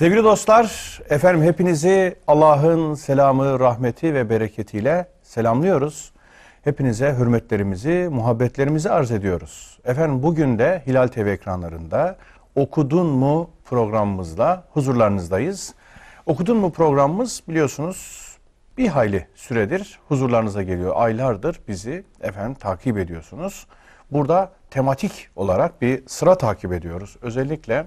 Sevgili dostlar, efendim hepinizi Allah'ın selamı, rahmeti ve bereketiyle selamlıyoruz. Hepinize hürmetlerimizi, muhabbetlerimizi arz ediyoruz. Efendim bugün de Hilal TV ekranlarında Okudun mu programımızla huzurlarınızdayız. Okudun mu programımız biliyorsunuz bir hayli süredir huzurlarınıza geliyor. Aylardır bizi efendim takip ediyorsunuz. Burada tematik olarak bir sıra takip ediyoruz. Özellikle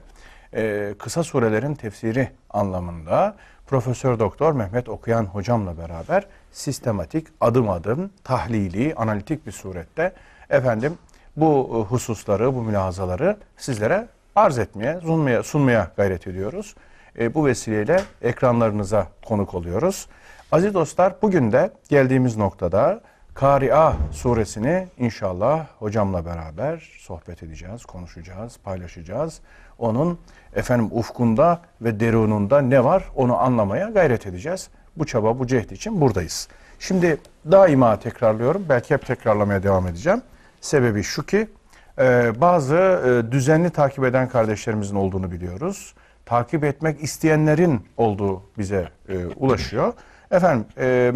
e, kısa surelerin tefsiri anlamında Profesör Doktor Mehmet Okuyan hocamla beraber sistematik, adım adım, tahlili, analitik bir surette efendim bu e, hususları, bu mülahazaları sizlere arz etmeye, sunmaya, sunmaya gayret ediyoruz. E, bu vesileyle ekranlarınıza konuk oluyoruz. Aziz dostlar bugün de geldiğimiz noktada Kari'a suresini inşallah hocamla beraber sohbet edeceğiz, konuşacağız, paylaşacağız. Onun efendim ufkunda ve derununda ne var onu anlamaya gayret edeceğiz. Bu çaba, bu cehd için buradayız. Şimdi daima tekrarlıyorum, belki hep tekrarlamaya devam edeceğim. Sebebi şu ki e, bazı e, düzenli takip eden kardeşlerimizin olduğunu biliyoruz. Takip etmek isteyenlerin olduğu bize e, ulaşıyor. Efendim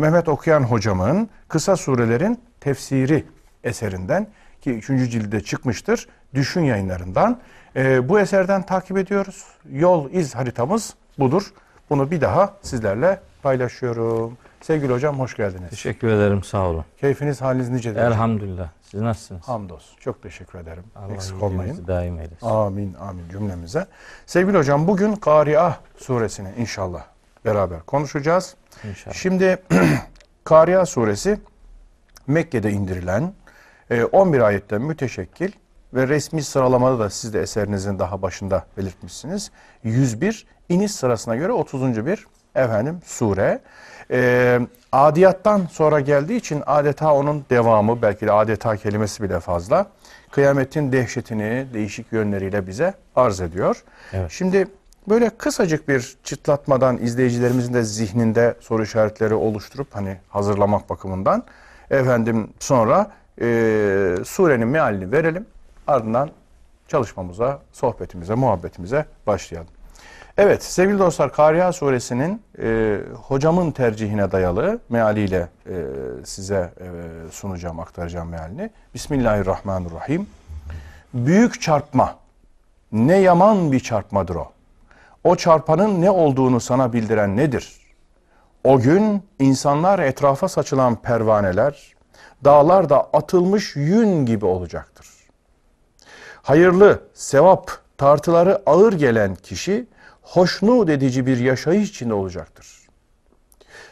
Mehmet Okuyan hocamın kısa surelerin tefsiri eserinden ki üçüncü cilde çıkmıştır. Düşün yayınlarından. E, bu eserden takip ediyoruz. Yol iz haritamız budur. Bunu bir daha sizlerle paylaşıyorum. Sevgili hocam hoş geldiniz. Teşekkür ederim sağ olun. Keyfiniz haliniz nicedir? Elhamdülillah. Siz nasılsınız? Hamdolsun. Çok teşekkür ederim. Allah Eksik olmayın. daim eylesin. Amin amin cümlemize. Sevgili hocam bugün Kari'a suresini inşallah beraber konuşacağız. İnşallah. Şimdi Kari'a suresi Mekke'de indirilen e, 11 ayetten müteşekkil ve resmi sıralamada da siz de eserinizin daha başında belirtmişsiniz. 101 iniş sırasına göre 30. bir efendim sure. E, adiyattan sonra geldiği için adeta onun devamı belki de adeta kelimesi bile fazla. Kıyametin dehşetini değişik yönleriyle bize arz ediyor. Evet. Şimdi böyle kısacık bir çıtlatmadan izleyicilerimizin de zihninde soru işaretleri oluşturup hani hazırlamak bakımından efendim sonra e, surenin mealini verelim. Ardından çalışmamıza, sohbetimize, muhabbetimize başlayalım. Evet sevgili dostlar Kariya suresinin e, hocamın tercihine dayalı mealiyle e, size e, sunacağım, aktaracağım mealini. Bismillahirrahmanirrahim. Büyük çarpma ne yaman bir çarpmadır o. O çarpanın ne olduğunu sana bildiren nedir? O gün insanlar etrafa saçılan pervaneler, dağlar da atılmış yün gibi olacaktır. Hayırlı, sevap, tartıları ağır gelen kişi hoşnut edici bir yaşayış içinde olacaktır.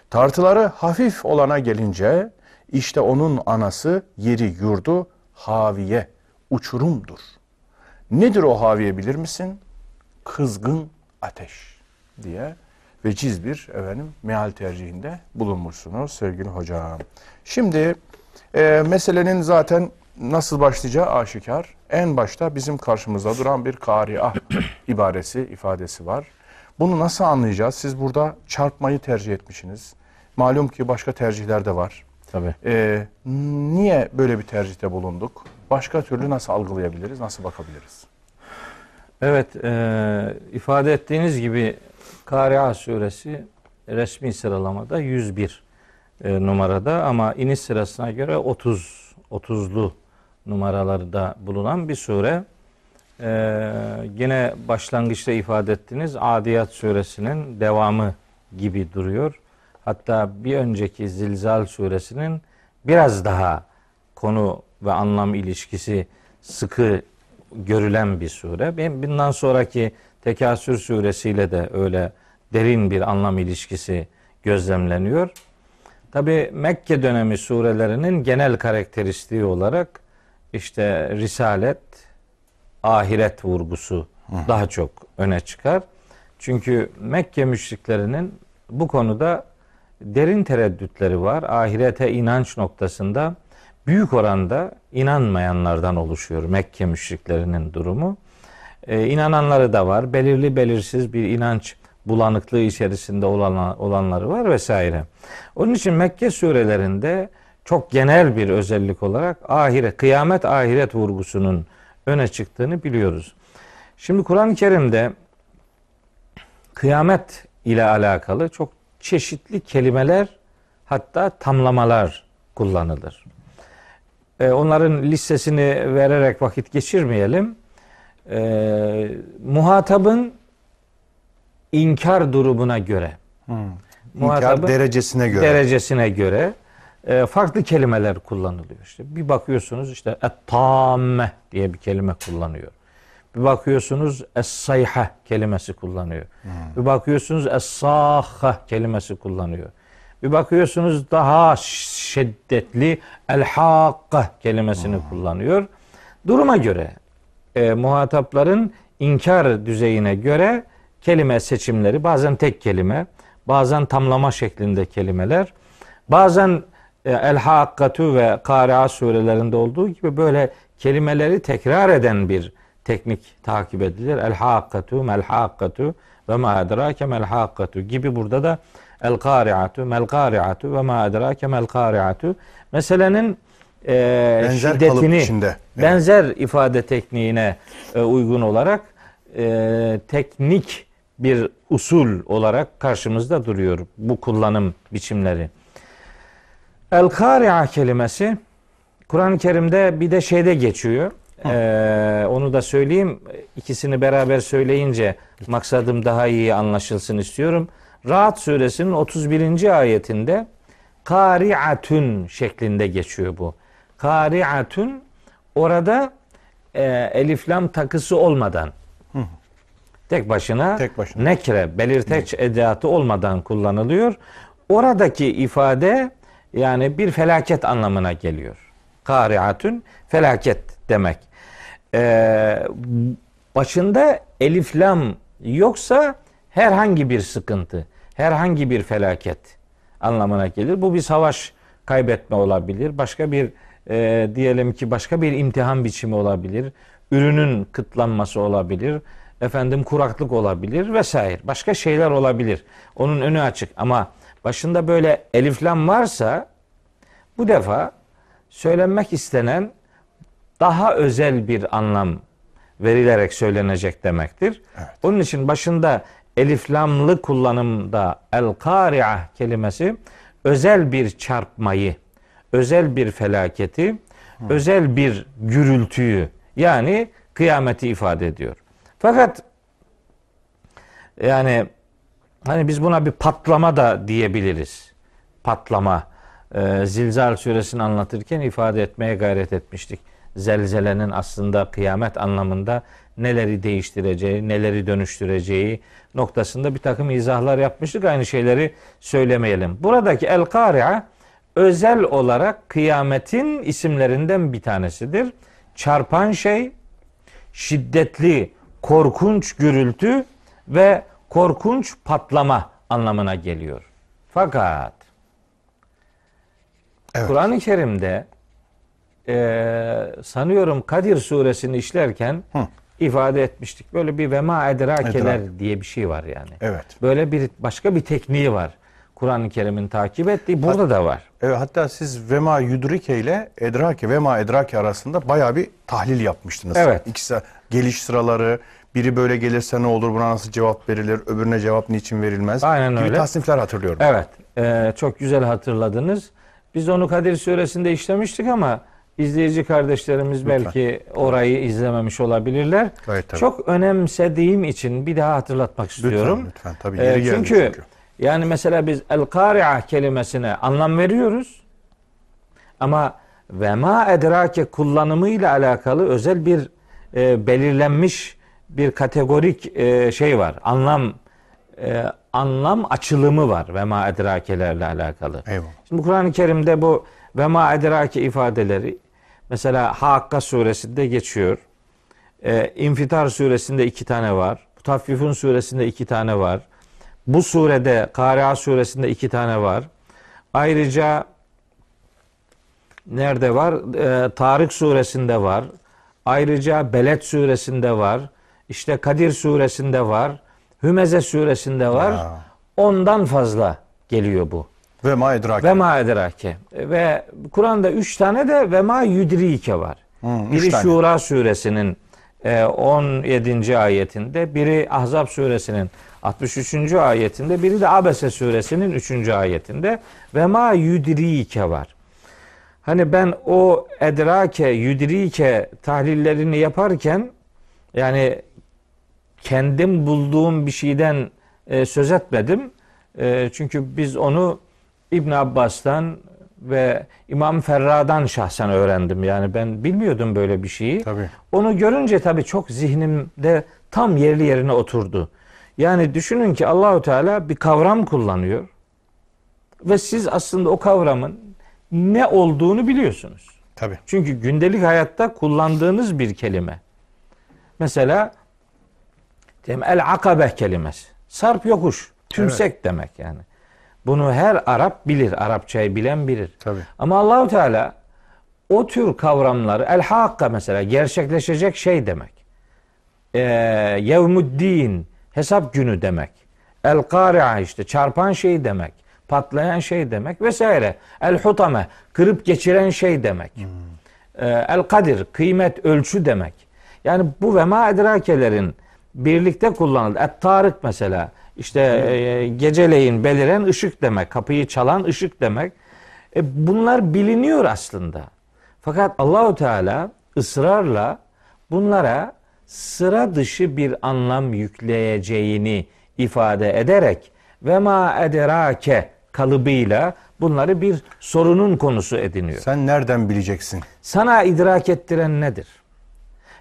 Tartıları hafif olana gelince işte onun anası yeri yurdu haviye, uçurumdur. Nedir o haviye bilir misin? Kızgın ateş diye veciz bir efendim meal tercihinde bulunmuşsunuz sevgili hocam. Şimdi e, meselenin zaten nasıl başlayacağı aşikar. En başta bizim karşımızda duran bir kariah ibaresi, ifadesi var. Bunu nasıl anlayacağız? Siz burada çarpmayı tercih etmişsiniz. Malum ki başka tercihler de var. Tabii. Ee, niye böyle bir tercihte bulunduk? Başka türlü nasıl algılayabiliriz, nasıl bakabiliriz? Evet, e, ifade ettiğiniz gibi Kari'a suresi resmi sıralamada 101 e, numarada ama iniş sırasına göre 30 30'lu numaralarda bulunan bir sure. E, yine başlangıçta ifade ettiğiniz Adiyat suresinin devamı gibi duruyor. Hatta bir önceki Zilzal suresinin biraz daha konu ve anlam ilişkisi sıkı görülen bir sure. Bundan sonraki Tekasür suresiyle de öyle derin bir anlam ilişkisi gözlemleniyor. Tabi Mekke dönemi surelerinin genel karakteristiği olarak işte risalet, ahiret vurgusu daha çok öne çıkar. Çünkü Mekke müşriklerinin bu konuda derin tereddütleri var. Ahirete inanç noktasında büyük oranda inanmayanlardan oluşuyor Mekke müşriklerinin durumu. Ee, inananları da var. Belirli belirsiz bir inanç bulanıklığı içerisinde olan, olanları var vesaire. Onun için Mekke surelerinde çok genel bir özellik olarak ahiret, kıyamet ahiret vurgusunun öne çıktığını biliyoruz. Şimdi Kur'an-ı Kerim'de kıyamet ile alakalı çok çeşitli kelimeler hatta tamlamalar kullanılır. E, onların listesini vererek vakit geçirmeyelim. E, muhatabın inkar durumuna göre, İnkar muhatabın derecesine göre. derecesine göre e, farklı kelimeler kullanılıyor. İşte bir bakıyorsunuz işte et-tamme diye bir kelime kullanıyor. Bir bakıyorsunuz es-sayha kelimesi kullanıyor. Bir bakıyorsunuz es-sahha kelimesi kullanıyor. Bir bakıyorsunuz daha şiddetli el-hakka kelimesini kullanıyor. Duruma göre e, muhatapların inkar düzeyine göre kelime seçimleri bazen tek kelime, bazen tamlama şeklinde kelimeler, bazen El Hakkatu ve Kari'a surelerinde olduğu gibi böyle kelimeleri tekrar eden bir teknik takip edilir. El Hakkatu, Mel Hakkatu ve ma edrake mel Hakkatu gibi burada da El Kari'atu, Mel Kari'atu ve ma edrake mel Kari'atu meselenin e, Benzer şiddetini içinde. Benzer ifade tekniğine e, uygun olarak e, teknik bir usul olarak karşımızda duruyor bu kullanım biçimleri. El Kari'a kelimesi Kur'an-ı Kerim'de bir de şeyde geçiyor. Ee, onu da söyleyeyim. İkisini beraber söyleyince maksadım daha iyi anlaşılsın istiyorum. Rahat suresinin 31. ayetinde Kari'atun şeklinde geçiyor bu. Kari'atun orada e, elif lam takısı olmadan tek başına, Tek başına. nekre belirteç edatı olmadan kullanılıyor. Oradaki ifade yani bir felaket anlamına geliyor. Kariatun felaket demek. Ee, başında elif lam yoksa herhangi bir sıkıntı, herhangi bir felaket anlamına gelir. Bu bir savaş kaybetme olabilir. Başka bir e, diyelim ki başka bir imtihan biçimi olabilir. Ürünün kıtlanması olabilir. Efendim kuraklık olabilir vesaire. Başka şeyler olabilir. Onun önü açık ama başında böyle eliflam varsa bu defa söylenmek istenen daha özel bir anlam verilerek söylenecek demektir. Onun için başında eliflamlı kullanımda el kari'ah kelimesi özel bir çarpmayı, özel bir felaketi, özel bir gürültüyü yani kıyameti ifade ediyor. Fakat yani hani biz buna bir patlama da diyebiliriz. Patlama. Ee, Zilzal suresini anlatırken ifade etmeye gayret etmiştik. Zelzelenin aslında kıyamet anlamında neleri değiştireceği, neleri dönüştüreceği noktasında bir takım izahlar yapmıştık. Aynı şeyleri söylemeyelim. Buradaki El Kari'a özel olarak kıyametin isimlerinden bir tanesidir. Çarpan şey, şiddetli, korkunç gürültü ve korkunç patlama anlamına geliyor. Fakat Evet. Kur'an-ı Kerim'de e, sanıyorum Kadir suresini işlerken Hı. ifade etmiştik. Böyle bir vema edrakeler Edrak. diye bir şey var yani. Evet. Böyle bir başka bir tekniği var. Kur'an-ı Kerim'in takip ettiği burada da var. Evet, hatta siz Vema Yudrike ile Edrake, Vema Edrake arasında bayağı bir tahlil yapmıştınız. Evet. İkisi geliş sıraları, biri böyle gelirse ne olur, buna nasıl cevap verilir, öbürüne cevap niçin verilmez Aynen gibi öyle. tasnifler hatırlıyorum. Evet. e, çok güzel hatırladınız. Biz onu Kadir suresinde işlemiştik ama izleyici kardeşlerimiz belki orayı izlememiş olabilirler. Gayet tabii. Çok önemsediğim için bir daha hatırlatmak istiyorum. Lütfen, lütfen. Tabii Ee, yeri geldi çünkü, çünkü. yani mesela biz el kari'a kelimesine anlam veriyoruz. Ama ve ma edrake kullanımıyla alakalı özel bir e, belirlenmiş bir kategorik e, şey var. Anlam e, anlam açılımı var ve ma edrakelerle alakalı. Eyvallah. Şimdi Kur'an-ı Kerim'de bu ve ma edrake ifadeleri mesela Hakka suresinde geçiyor. E, İnfitar suresinde iki tane var. Mutaffifun suresinde iki tane var. Bu surede Kari'a suresinde iki tane var. Ayrıca nerede var? E, Tarık suresinde var. Ayrıca Beled suresinde var. İşte Kadir suresinde var. Hümeze suresinde var. Ya. Ondan fazla geliyor bu. Vema Edrake. Ve ma edrake. Ve Kur'an'da üç tane de ve ma yudrike var. Üç biri tane. Şura suresinin e, 17. ayetinde, biri Ahzab suresinin 63. ayetinde, biri de Abese suresinin 3. ayetinde ve ma yudrike var. Hani ben o edrake, yudrike tahlillerini yaparken yani kendim bulduğum bir şeyden e, söz etmedim. E, çünkü biz onu İbn Abbas'tan ve İmam Ferra'dan şahsen öğrendim. Yani ben bilmiyordum böyle bir şeyi. Tabii. Onu görünce tabii çok zihnimde tam yerli yerine oturdu. Yani düşünün ki Allahu Teala bir kavram kullanıyor ve siz aslında o kavramın ne olduğunu biliyorsunuz. Tabii. Çünkü gündelik hayatta kullandığınız bir kelime. Mesela diyelim el akabe kelimesi. Sarp yokuş, tümsek demek yani. Bunu her Arap bilir, Arapçayı bilen bilir. Tabii. Ama Allahu Teala o tür kavramları el hakka mesela gerçekleşecek şey demek. Ee, yevmuddin hesap günü demek. El kari'a işte çarpan şey demek. Patlayan şey demek vesaire. El hutame kırıp geçiren şey demek. Ee, el kadir kıymet ölçü demek. Yani bu ve ma edrakelerin birlikte kullanıldı. Et tarık mesela işte e, geceleyin beliren ışık demek. Kapıyı çalan ışık demek. E, bunlar biliniyor aslında. Fakat Allahu Teala ısrarla bunlara sıra dışı bir anlam yükleyeceğini ifade ederek ve ma ederake kalıbıyla bunları bir sorunun konusu ediniyor. Sen nereden bileceksin? Sana idrak ettiren nedir?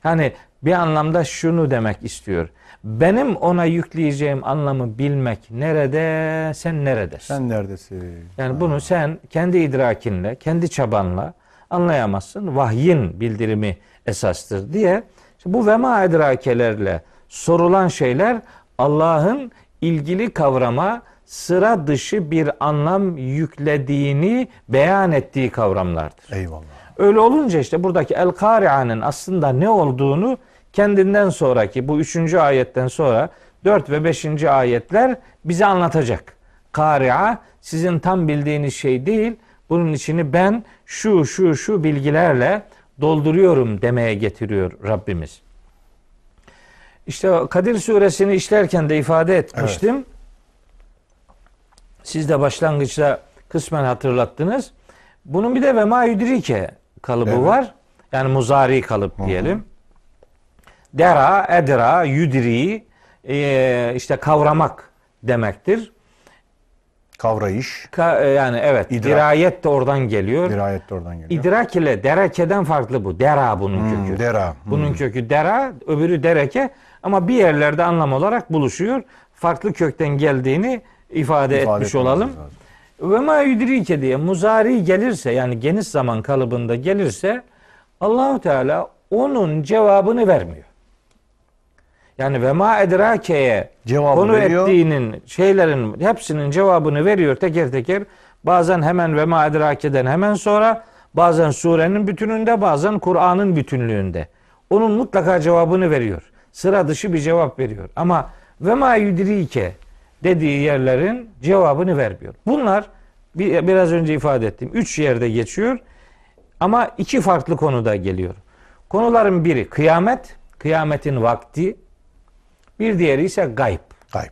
Yani bir anlamda şunu demek istiyor. Benim ona yükleyeceğim anlamı bilmek nerede, sen neredesin? Sen neredesin? Yani bunu sen kendi idrakinle, kendi çabanla anlayamazsın. Vahyin bildirimi esastır diye. İşte bu vema idrakelerle sorulan şeyler Allah'ın ilgili kavrama sıra dışı bir anlam yüklediğini beyan ettiği kavramlardır. Eyvallah. Öyle olunca işte buradaki El Kari'anın aslında ne olduğunu kendinden sonraki bu üçüncü ayetten sonra dört ve beşinci ayetler bize anlatacak. Kari'a sizin tam bildiğiniz şey değil. Bunun içini ben şu şu şu bilgilerle dolduruyorum demeye getiriyor Rabbimiz. İşte Kadir suresini işlerken de ifade etmiştim. Siz de başlangıçta kısmen hatırlattınız. Bunun bir de ve ma yudrike kalıbı Evet. var. Yani muzari kalıp diyelim. Dera, edra, yudri e, işte kavramak demektir. Kavrayış. Ka- e, yani evet İdrak. dirayet de oradan geliyor. Dirayet de oradan geliyor. İdrak ile derekeden farklı bu. Dera bunun Hmm, kökü. dera. Hmm. Bunun kökü dera, öbürü dereke ama bir yerlerde anlam olarak buluşuyor. Farklı kökten geldiğini ifade, İfade etmiş olalım. Ve ma yudrike diye muzari gelirse yani geniş zaman kalıbında gelirse Allahu Teala onun cevabını vermiyor. Yani ve ma edrakeye Cevabı konu veriyor. ettiğinin şeylerin hepsinin cevabını veriyor teker teker. Bazen hemen ve ma edrakeden hemen sonra bazen surenin bütününde bazen Kur'an'ın bütünlüğünde. Onun mutlaka cevabını veriyor. Sıra dışı bir cevap veriyor. Ama ve ma yudrike dediği yerlerin cevabını vermiyor. Bunlar bir, biraz önce ifade ettiğim üç yerde geçiyor ama iki farklı konuda geliyor. Konuların biri kıyamet, kıyametin vakti, bir diğeri ise gayb. Gayb.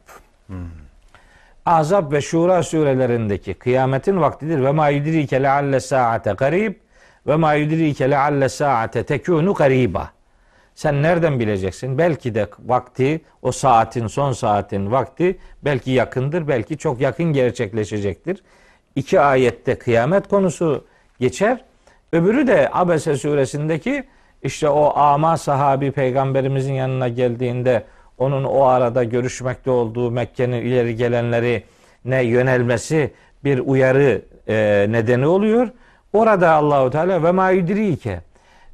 Azap ve Şura surelerindeki kıyametin vaktidir. Ve ma yudrike lealle saate garib ve ma yudrike lealle saate tekunu gariba. Sen nereden bileceksin? Belki de vakti, o saatin, son saatin vakti belki yakındır, belki çok yakın gerçekleşecektir. İki ayette kıyamet konusu geçer. Öbürü de Abese suresindeki işte o ama sahabi peygamberimizin yanına geldiğinde onun o arada görüşmekte olduğu Mekke'nin ileri gelenleri ne yönelmesi bir uyarı e, nedeni oluyor. Orada Allahu Teala ve ma yudrike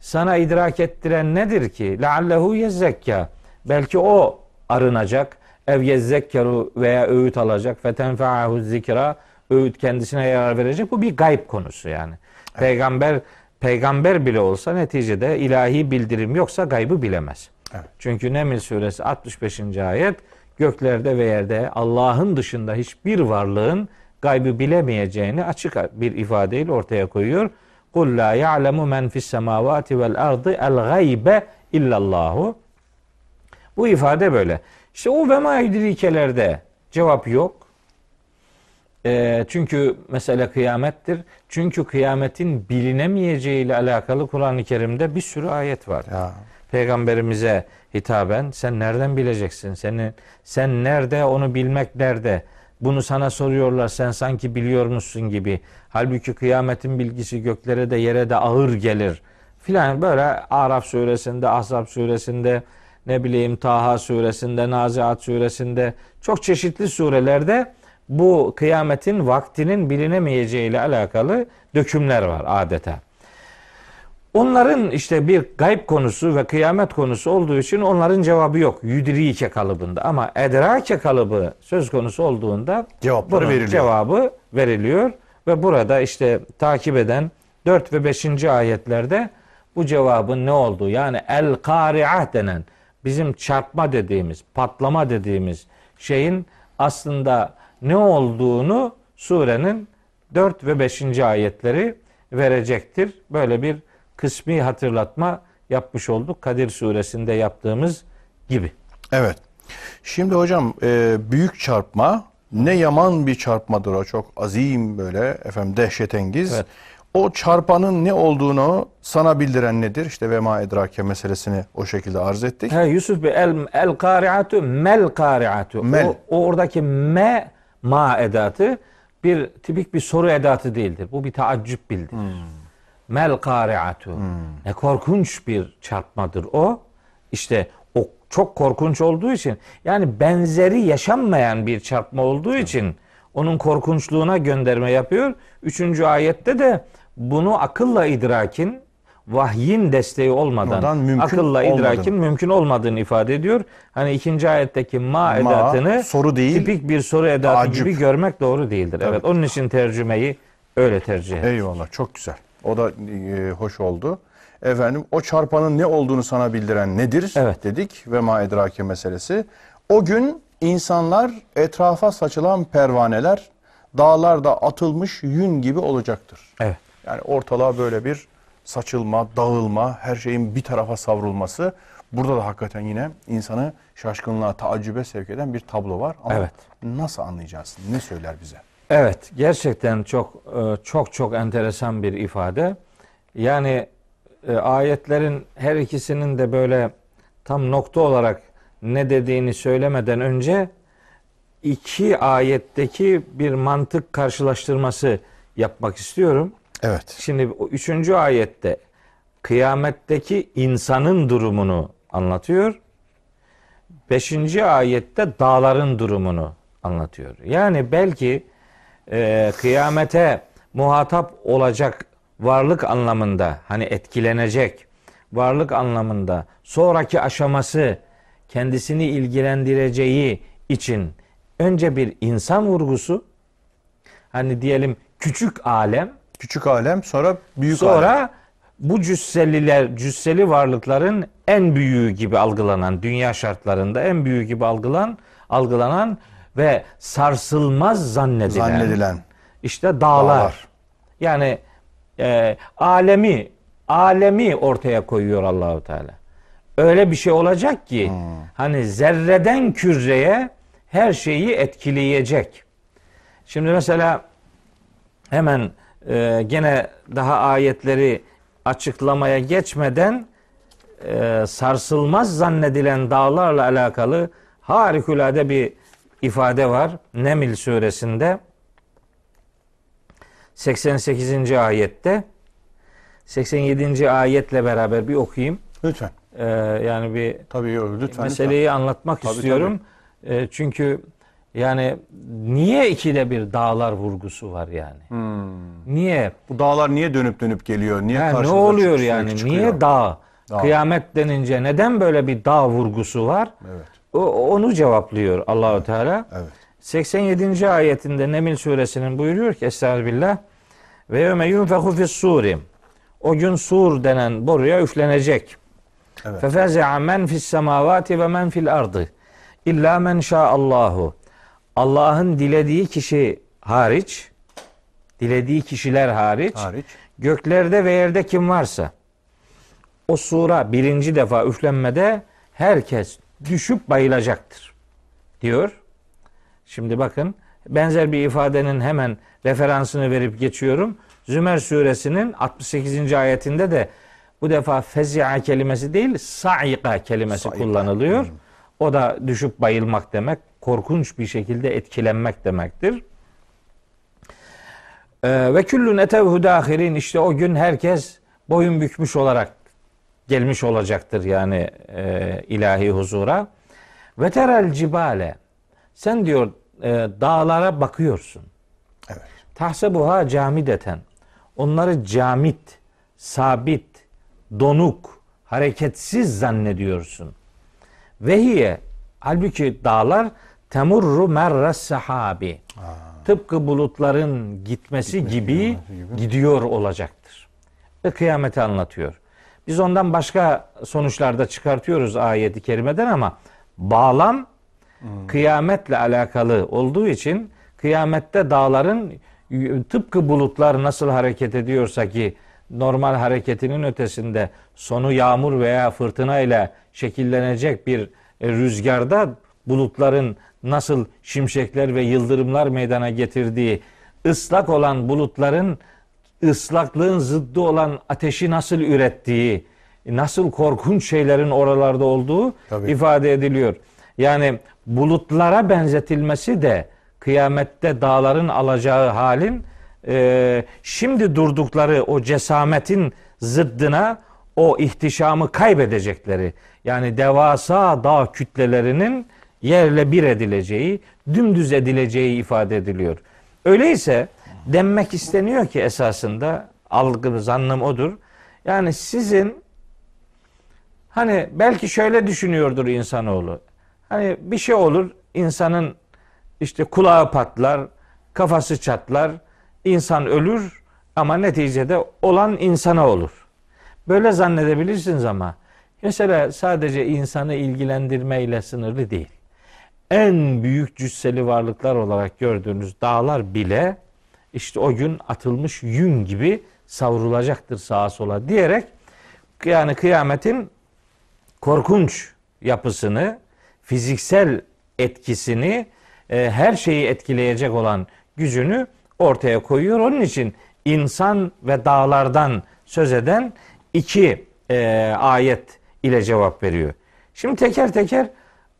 sana idrak ettiren nedir ki? Leallehu yezzekka. Belki o arınacak. Ev yezzekkeru veya öğüt alacak. Fetenfeahu zikra. Öğüt kendisine yarar verecek. Bu bir gayb konusu yani. Peygamber peygamber bile olsa neticede ilahi bildirim yoksa gaybı bilemez. Evet. Çünkü Neml suresi 65. ayet göklerde ve yerde Allah'ın dışında hiçbir varlığın gaybı bilemeyeceğini açık bir ifadeyle ortaya koyuyor. Kul la ya'lemu men fis semavati vel ardı el gaybe illallahu. Bu ifade böyle. İşte o ve ma yudrikelerde cevap yok. E, çünkü mesele kıyamettir. Çünkü kıyametin bilinemeyeceği ile alakalı Kur'an-ı Kerim'de bir sürü ayet var. Ya. Peygamberimize hitaben sen nereden bileceksin? Seni sen nerede onu bilmek nerede? Bunu sana soruyorlar sen sanki biliyormuşsun gibi. Halbuki kıyametin bilgisi göklere de yere de ağır gelir. Filan böyle Araf suresinde, Ahzab suresinde, ne bileyim Taha suresinde, Naziat suresinde çok çeşitli surelerde bu kıyametin vaktinin bilinemeyeceği ile alakalı dökümler var adeta. Onların işte bir gayb konusu ve kıyamet konusu olduğu için onların cevabı yok. Yüdrike kalıbında ama edrake kalıbı söz konusu olduğunda Cevapları bunun veriliyor. cevabı veriliyor ve burada işte takip eden 4 ve 5. ayetlerde bu cevabın ne olduğu yani el kari'ah denen bizim çarpma dediğimiz, patlama dediğimiz şeyin aslında ne olduğunu surenin 4 ve 5. ayetleri verecektir. Böyle bir kısmi hatırlatma yapmış olduk Kadir suresinde yaptığımız gibi. Evet. Şimdi hocam e, büyük çarpma ne yaman bir çarpmadır o çok azim böyle efendim dehşetengiz. Evet. O çarpanın ne olduğunu sana bildiren nedir? İşte vema edrake meselesini o şekilde arz ettik. He, Yusuf Bey el, el kari'atu mel kari'atu. Mel. O, o oradaki me ma edatı bir tipik bir soru edatı değildir. Bu bir taaccüp bildirir. Mel kari'atu. Ne korkunç bir çarpmadır o. İşte o çok korkunç olduğu için yani benzeri yaşanmayan bir çarpma olduğu için onun korkunçluğuna gönderme yapıyor. Üçüncü ayette de bunu akılla idrakin vahyin desteği olmadan mümkün akılla olmadığını. idrakin mümkün olmadığını ifade ediyor. Hani ikinci ayetteki ma, Ma, edatını soru değil, tipik bir soru edatı taaccüp. gibi görmek doğru değildir. Tabii. Evet onun için tercümeyi öyle tercih ediyor. Eyvallah çok güzel. O da e, hoş oldu. Efendim o çarpanın ne olduğunu sana bildiren nedir Evet. dedik ve ma edrake meselesi. O gün insanlar etrafa saçılan pervaneler dağlarda atılmış yün gibi olacaktır. Evet. Yani ortalığa böyle bir saçılma, dağılma, her şeyin bir tarafa savrulması. Burada da hakikaten yine insanı şaşkınlığa, taaccübe sevk eden bir tablo var. Ama Evet. nasıl anlayacağız? Ne söyler bize? Evet, gerçekten çok e, çok çok enteresan bir ifade. Yani e, ayetlerin her ikisinin de böyle tam nokta olarak ne dediğini söylemeden önce iki ayetteki bir mantık karşılaştırması yapmak istiyorum. Evet. Şimdi o üçüncü ayette kıyametteki insanın durumunu anlatıyor. Beşinci ayette dağların durumunu anlatıyor. Yani belki e, kıyamete muhatap olacak varlık anlamında hani etkilenecek varlık anlamında sonraki aşaması kendisini ilgilendireceği için önce bir insan vurgusu hani diyelim küçük alem Küçük alem sonra büyük alem. Sonra bu cüsseliler, cüsseli varlıkların en büyüğü gibi algılanan, dünya şartlarında en büyüğü gibi algılan, algılanan ve sarsılmaz zannedilen, zannedilen işte dağlar. dağlar. Yani e, alemi alemi ortaya koyuyor Allahu Teala. Öyle bir şey olacak ki hani zerreden küreye her şeyi etkileyecek. Şimdi mesela hemen e, gene daha ayetleri açıklamaya geçmeden e, sarsılmaz zannedilen dağlarla alakalı harikulade bir ifade var. Nemil suresinde 88. ayette 87. ayetle beraber bir okuyayım. Lütfen. E, yani bir Tabii lütfen. meseleyi anlatmak Tabii, istiyorum. E, çünkü yani niye ikide bir dağlar vurgusu var yani? Hmm. Niye? Bu dağlar niye dönüp dönüp geliyor? Niye Ha, ne oluyor yani? sürekli Niye çıkıyor? dağ? Dağ. Kıyamet denince neden böyle bir dağ vurgusu var? Evet. O, onu cevaplıyor Allahu Teala. Evet. 87. ayetinde Nemil suresinin buyuruyor ki Estağfirullah ve yevme yunfehu fis suri o gün sur denen boruya üflenecek. Evet. Fefeze'a men fis semavati ve men fil ardı illa men Allahu. Allah'ın dilediği kişi hariç dilediği kişiler hariç Hariç. göklerde ve yerde kim varsa o sura birinci defa üflenmede herkes düşüp bayılacaktır. diyor. Şimdi bakın benzer bir ifadenin hemen referansını verip geçiyorum. Zümer suresinin 68. ayetinde de bu defa fezi'a kelimesi değil sa'ika kelimesi Sa'ika. kullanılıyor. O da düşüp bayılmak demek, korkunç bir şekilde etkilenmek demektir. Ee, ve küllün etevhu dahirin işte o gün herkes boyun bükmüş olarak gelmiş olacaktır yani e, ilahi huzura. Ve terel cibale sen diyor e, dağlara bakıyorsun. Evet. Tahsebuha camideten. Onları camit, sabit, donuk, hareketsiz zannediyorsun. Ve hiye halbuki dağlar temurru merres sahabi. Tıpkı bulutların gitmesi gibi gidiyor olacaktır. Ve kıyameti anlatıyor. Biz ondan başka sonuçlarda çıkartıyoruz ayeti kerimeden ama bağlam kıyametle alakalı olduğu için kıyamette dağların tıpkı bulutlar nasıl hareket ediyorsa ki normal hareketinin ötesinde sonu yağmur veya fırtına ile şekillenecek bir e, rüzgarda bulutların nasıl şimşekler ve yıldırımlar meydana getirdiği ıslak olan bulutların ıslaklığın zıddı olan ateşi nasıl ürettiği, nasıl korkunç şeylerin oralarda olduğu Tabii. ifade ediliyor. Yani bulutlara benzetilmesi de kıyamette dağların alacağı halin e, şimdi durdukları o cesametin zıddına o ihtişamı kaybedecekleri yani devasa dağ kütlelerinin yerle bir edileceği, dümdüz edileceği ifade ediliyor. Öyleyse denmek isteniyor ki esasında algı zannım odur. Yani sizin hani belki şöyle düşünüyordur insanoğlu. Hani bir şey olur insanın işte kulağı patlar, kafası çatlar, insan ölür ama neticede olan insana olur. Böyle zannedebilirsiniz ama mesela sadece insanı ilgilendirmeyle sınırlı değil. En büyük cüsseli varlıklar olarak gördüğünüz dağlar bile işte o gün atılmış yün gibi savrulacaktır sağa sola diyerek yani kıyametin korkunç yapısını, fiziksel etkisini, e, her şeyi etkileyecek olan gücünü ortaya koyuyor. Onun için insan ve dağlardan söz eden iki e, ayet ile cevap veriyor. Şimdi teker teker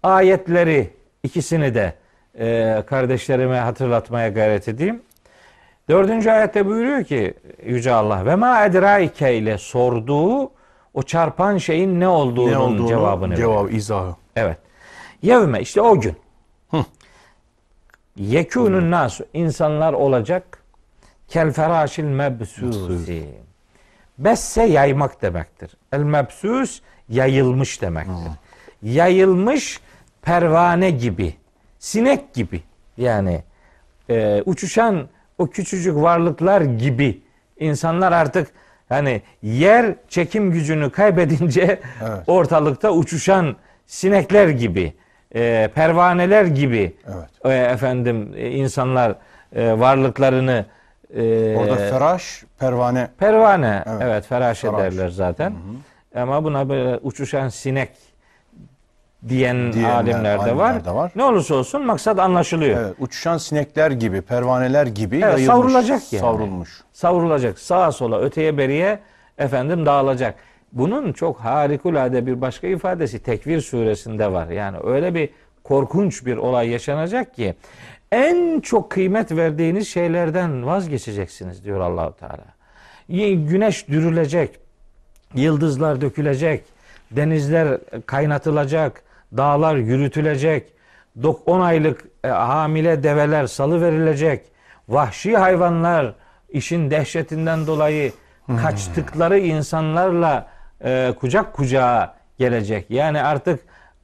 ayetleri ikisini de e, kardeşlerime hatırlatmaya gayret edeyim. Dördüncü ayette buyuruyor ki Yüce Allah ve ma edraike ile sorduğu o çarpan şeyin ne olduğunun Ne olduğunu cevabını veriyor. cevap izahı. Evet. Yevme işte o gün. Yekûnun nasu insanlar olacak kel feraşil mebsusi. Besse yaymak demektir. El mebsus yayılmış demektir. Yayılmış pervane gibi, sinek gibi yani e, uçuşan o küçücük varlıklar gibi insanlar artık hani yer çekim gücünü kaybedince Evet. ortalıkta uçuşan sinekler gibi, e, pervaneler gibi Evet. e, efendim e, insanlar e, varlıklarını e, Orada feraş, pervane. pervane Evet. evet, feraş Feraş. ederler zaten. Ama buna böyle uçuşan sinek diyen Diyenler, alimler de var. de var. Ne olursa olsun maksat anlaşılıyor. Evet, uçuşan sinekler gibi, pervaneler gibi Evet, yayılmış, savrulacak yani. savrulmuş. Savrulacak sağa sola öteye beriye efendim dağılacak. Bunun çok harikulade bir başka ifadesi Tekvir suresinde var. Yani öyle bir korkunç bir olay yaşanacak ki en çok kıymet verdiğiniz şeylerden vazgeçeceksiniz diyor Allahu Teala. Güneş dürülecek, yıldızlar dökülecek, denizler kaynatılacak, dağlar yürütülecek, 10 aylık e, hamile develer salı verilecek, vahşi hayvanlar işin dehşetinden dolayı kaçtıkları insanlarla e, kucak kucağa gelecek. Yani artık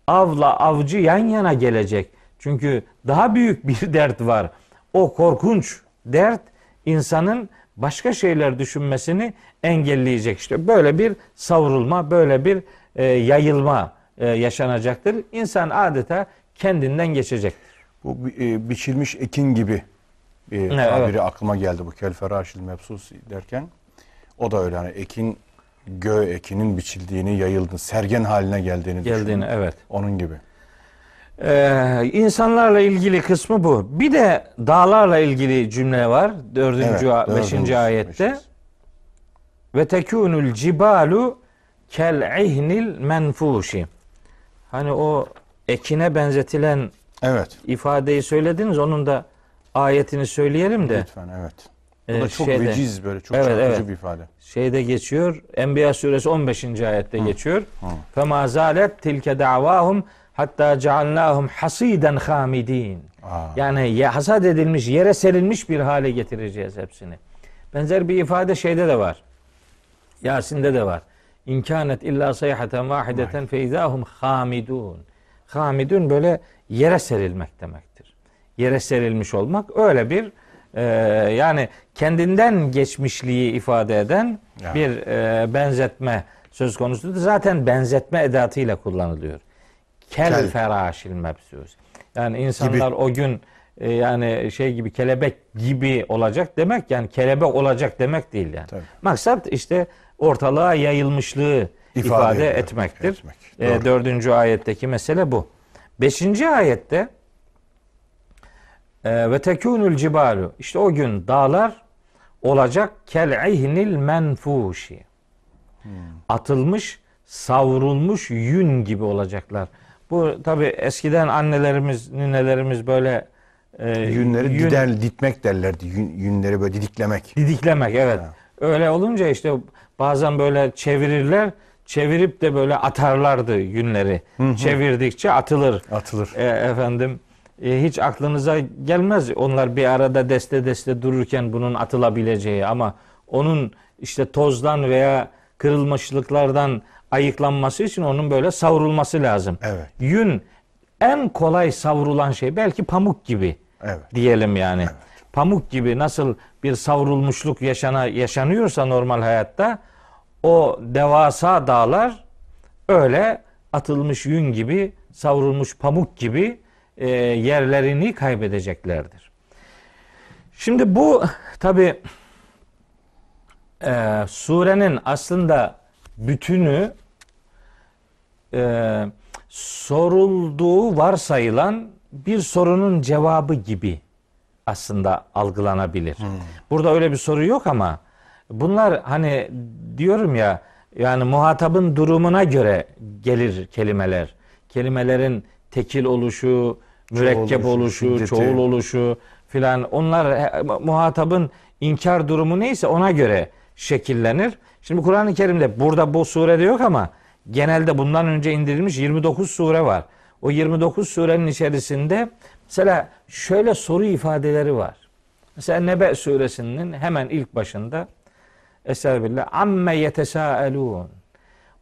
avla avcı yan yana gelecek. Çünkü daha büyük bir dert var. O korkunç dert insanın başka şeyler düşünmesini engelleyecek. İşte böyle bir savrulma, böyle bir e, yayılma e, yaşanacaktır. İnsan adeta kendinden geçecektir. Bu e, biçilmiş ekin gibi bir Evet, tabiri evet. aklıma geldi bu kelferaşil mebsus derken. O da öyle hani ekin göğe ekinin biçildiğini, yayıldığını, sergen haline geldiğini, Geldiğini düşünün. evet. Onun gibi. Ee, insanlarla ilgili kısmı bu. Bir de dağlarla ilgili cümle var. Dördüncü, Evet, beşinci ayette. beşinci. Ve tekûnul cibalu kel ihnil menfuşi. Hani o ekine benzetilen Evet. ifadeyi söylediniz. Onun da ayetini söyleyelim de. Lütfen evet. Bu Ee, da çok şeyde- veciz böyle çok Evet, çarpıcı evet. bir ifade. Şeyde geçiyor. Enbiya suresi 15. ayette geçiyor. Fema zalet tilke davahum hatta cealnahum hasiden hamidin. Yani ya- hasat edilmiş, yere serilmiş bir hale getireceğiz hepsini. Benzer bir ifade şeyde de var. Yasin'de de var. İmkanet illa sayhaten vahideten fe izahum hamidun. Hamidun böyle yere serilmek demektir. Yere serilmiş olmak öyle bir e, yani kendinden geçmişliği ifade eden Ya. bir e, benzetme söz konusudur. Zaten benzetme edatıyla kullanılıyor. Kel, Kel. feraşil mebsus. Yani insanlar o gün e, yani şey gibi kelebek gibi olacak demek yani kelebek olacak demek değil yani. Tabii. Maksat işte ortalığa yayılmışlığı ifade, İfade etmektir. etmek. E, dördüncü ayetteki mesele bu. Beşinci ayette e, ve tekûnül cibalu işte o gün dağlar olacak kel ihnil menfuşi. Atılmış, savrulmuş yün gibi olacaklar. Bu tabi eskiden annelerimiz, ninelerimiz böyle e, Yünleri yün- dider, ditmek derlerdi. Yün, yünleri böyle didiklemek. Didiklemek evet. Ha. Öyle olunca işte bazen böyle çevirirler. Çevirip de böyle atarlardı yünleri. Çevirdikçe atılır. Atılır. E, efendim e, hiç aklınıza gelmez onlar bir arada deste deste dururken bunun atılabileceği ama onun işte tozdan veya kırılmışlıklardan ayıklanması için onun böyle savrulması lazım. Evet. Yün en kolay savrulan şey belki pamuk gibi Evet. diyelim yani. Pamuk gibi nasıl bir savrulmuşluk yaşana yaşanıyorsa normal hayatta o devasa dağlar öyle atılmış yün gibi savrulmuş pamuk gibi e, yerlerini kaybedeceklerdir. Şimdi bu tabi surenin aslında bütünü e, sorulduğu varsayılan bir sorunun cevabı gibi aslında algılanabilir. Burada öyle bir soru yok ama bunlar hani diyorum ya yani muhatabın durumuna göre gelir kelimeler. Kelimelerin tekil oluşu, mürekkep oluşu, oluşu, şiddeti. çoğul oluşu filan onlar he- muhatabın inkar durumu neyse ona göre şekillenir. Şimdi Kur'an-ı Kerim'de burada bu surede yok ama genelde bundan önce indirilmiş 29 sure var. O 29 surenin içerisinde mesela şöyle soru ifadeleri var. Mesela Nebe suresinin hemen ilk başında Estağfirullah. Amme yetesâelûn.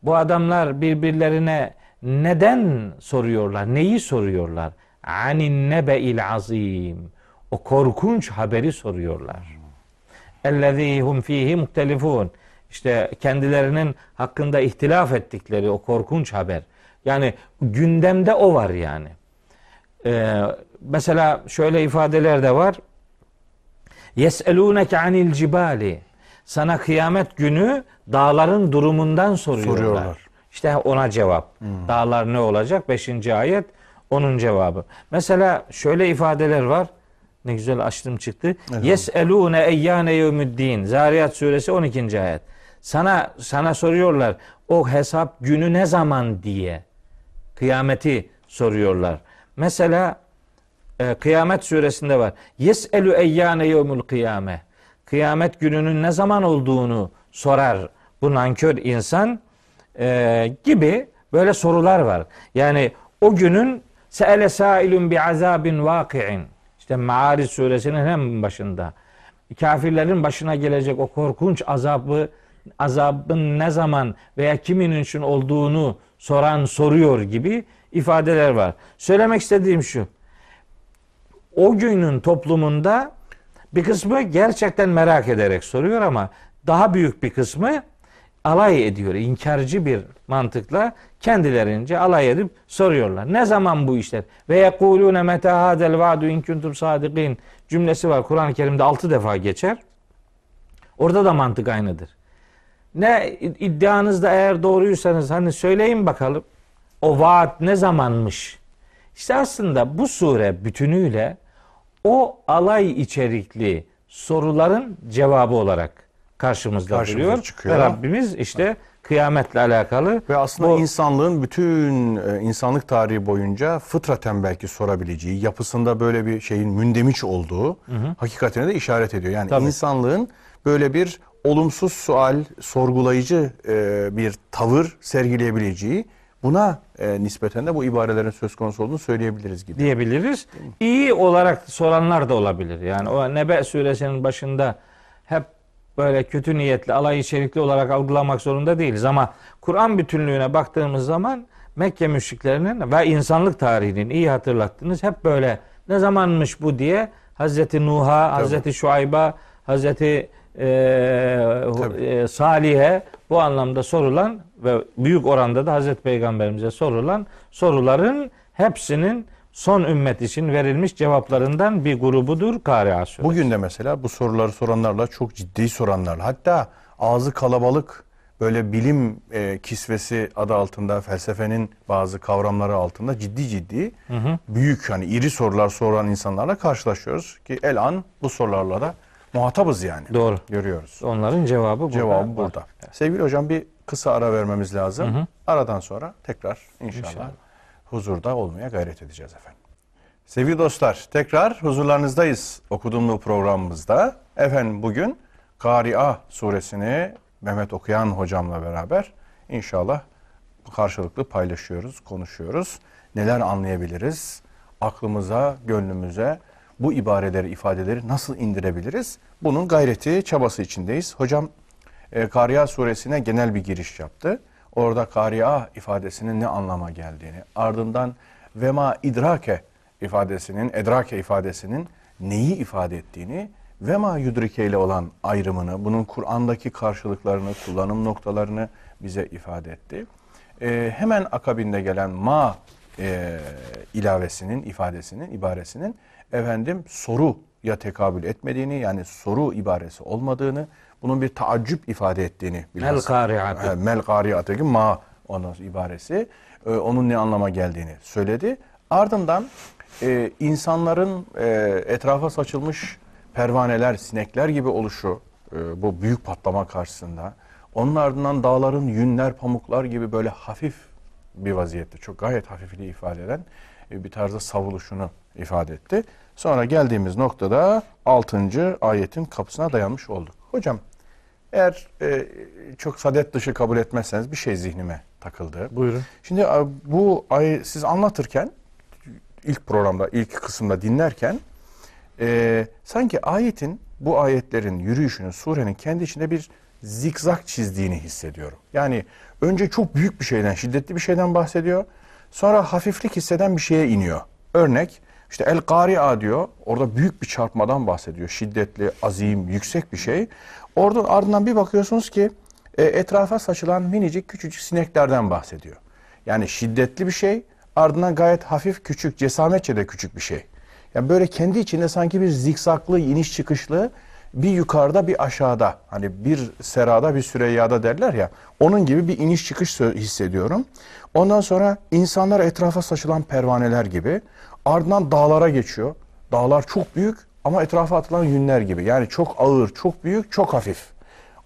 Bu adamlar birbirlerine neden soruyorlar? Neyi soruyorlar? Anin nebe'il azim. O korkunç haberi soruyorlar. Ellezî hum fîhî muhtelifûn. İşte kendilerinin hakkında ihtilaf ettikleri o korkunç haber. Yani gündemde o var yani. Ee, mesela şöyle ifadeler de var. Yes'elûneke anil cibali. Sana kıyamet günü dağların durumundan soruyorlar. Soruyorlar. İşte ona cevap. Dağlar ne olacak? Beşinci ayet onun cevabı. Mesela şöyle ifadeler var. Ne güzel açtım çıktı. Yes'elûne eyyâne yevmüddin. Zariyat suresi 12. ayet. Sana sana soruyorlar o hesap günü ne zaman diye. Kıyameti soruyorlar. Mesela e, Kıyamet suresinde var. Yes'elü eyyâne yevmül kıyame. Kıyamet gününün ne zaman olduğunu sorar bu nankör insan e, gibi böyle sorular var. Yani o günün se'ele sailun bi azabin vaki'in. İşte Maariz suresinin hem başında. Kafirlerin başına gelecek o korkunç azabı azabın ne zaman veya kimin için olduğunu soran soruyor gibi ifadeler var. Söylemek istediğim şu o günün toplumunda bir kısmı gerçekten merak ederek soruyor ama daha büyük bir kısmı alay ediyor. İnkarcı bir mantıkla kendilerince alay edip soruyorlar. Ne zaman bu işler? Ve yekulune meta hadel vaadu in kuntum sadikin cümlesi var. Kur'an-ı Kerim'de altı defa geçer. Orada da mantık aynıdır. Ne iddianızda eğer doğruysanız hani söyleyin bakalım. O vaat ne zamanmış? İşte aslında bu sure bütünüyle o alay içerikli soruların cevabı olarak karşımızda Karşımıza duruyor. çıkıyor. Ve Rabbimiz işte kıyametle alakalı Ve aslında bu- insanlığın bütün e, insanlık tarihi boyunca fıtraten belki sorabileceği, yapısında böyle bir şeyin mündemiş olduğu hakikatine de işaret ediyor. Yani Tabii. insanlığın böyle bir olumsuz sual, sorgulayıcı e, bir tavır sergileyebileceği, buna e, nispeten de bu ibarelerin söz konusu olduğunu söyleyebiliriz gibi. diyebiliriz. İyi olarak soranlar da olabilir. Yani o Nebe suresinin başında hep böyle kötü niyetli, alay içerikli olarak algılamak zorunda değiliz. Ama Kur'an bütünlüğüne baktığımız zaman Mekke müşriklerinin ve insanlık tarihinin iyi hatırlattınız. Hep böyle ne zamanmış bu diye Hazreti Nuh'a, Hazreti Şuayb'a, Hazreti e, e, Salih'e bu anlamda sorulan ve büyük oranda da Hazreti Peygamberimize sorulan soruların hepsinin son ümmet için verilmiş cevaplarından bir grubudur Kari'a suresi. Bugün de mesela bu soruları soranlarla çok ciddi soranlarla hatta ağzı kalabalık böyle bilim e, kisvesi adı altında felsefenin bazı kavramları altında ciddi ciddi büyük hani iri sorular soran insanlarla karşılaşıyoruz ki el an bu sorularla da muhatabız yani. Doğru. Görüyoruz. Onların cevabı burada. Cevabı var. burada. Sevgili hocam bir kısa ara vermemiz lazım. Aradan sonra tekrar inşallah, İnşallah. huzurda olmaya gayret edeceğiz efendim. Sevgili dostlar tekrar huzurlarınızdayız okuduğum programımızda. Efendim bugün Kari'a suresini Mehmet Okuyan hocamla beraber inşallah karşılıklı paylaşıyoruz, konuşuyoruz. Neler anlayabiliriz? Aklımıza, gönlümüze bu ibareleri, ifadeleri nasıl indirebiliriz? Bunun gayreti, çabası içindeyiz. Hocam e, Kari'a suresine genel bir giriş yaptı. Orada Kari'a ifadesinin ne anlama geldiğini, ardından vema idrake ifadesinin, edrake ifadesinin neyi ifade ettiğini ve ma yudrike ile olan ayrımını, bunun Kur'an'daki karşılıklarını, kullanım noktalarını bize ifade etti. Ee, hemen akabinde gelen ma e, ilavesinin, ifadesinin, ibaresinin efendim soruya tekabül etmediğini, yani soru ibaresi olmadığını, bunun bir taaccüp ifade ettiğini Mel kari'atü. He, Mel kari'atü ki ma onun ibaresi, e, onun ne anlama geldiğini söyledi. Ardından e, insanların e, etrafa saçılmış pervaneler, sinekler gibi oluşu e, bu büyük patlama karşısında. Onun ardından dağların yünler, pamuklar gibi böyle hafif bir vaziyette, çok gayet hafifliği ifade eden e, bir tarzda savuluşunu ifade etti. Sonra geldiğimiz noktada 6. ayetin kapısına dayanmış olduk. Hocam eğer e, çok sadet dışı kabul etmezseniz bir şey zihnime takıldı. Buyurun. Şimdi bu ay siz anlatırken ilk programda ilk kısımda dinlerken e, sanki ayetin bu ayetlerin yürüyüşünün surenin kendi içinde bir zikzak çizdiğini hissediyorum. Yani önce çok büyük bir şeyden şiddetli bir şeyden bahsediyor. Sonra hafiflik hisseden bir şeye iniyor. Örnek işte El Kari'a diyor. Orada büyük bir çarpmadan bahsediyor. Şiddetli, azim, yüksek bir şey. Oradan ardından bir bakıyorsunuz ki e, etrafa saçılan minicik küçücük sineklerden bahsediyor. Yani şiddetli bir şey, ardından gayet hafif, küçük, cesametçe de küçük bir şey. Yani böyle kendi içinde sanki bir zikzaklı, iniş çıkışlı, bir yukarıda bir aşağıda, hani bir serada bir süreyyada derler ya, onun gibi bir iniş çıkış hissediyorum. Ondan sonra insanlar etrafa saçılan pervaneler gibi, ardından dağlara geçiyor. Dağlar çok büyük ama etrafa atılan yünler gibi. Yani çok ağır, çok büyük, çok hafif.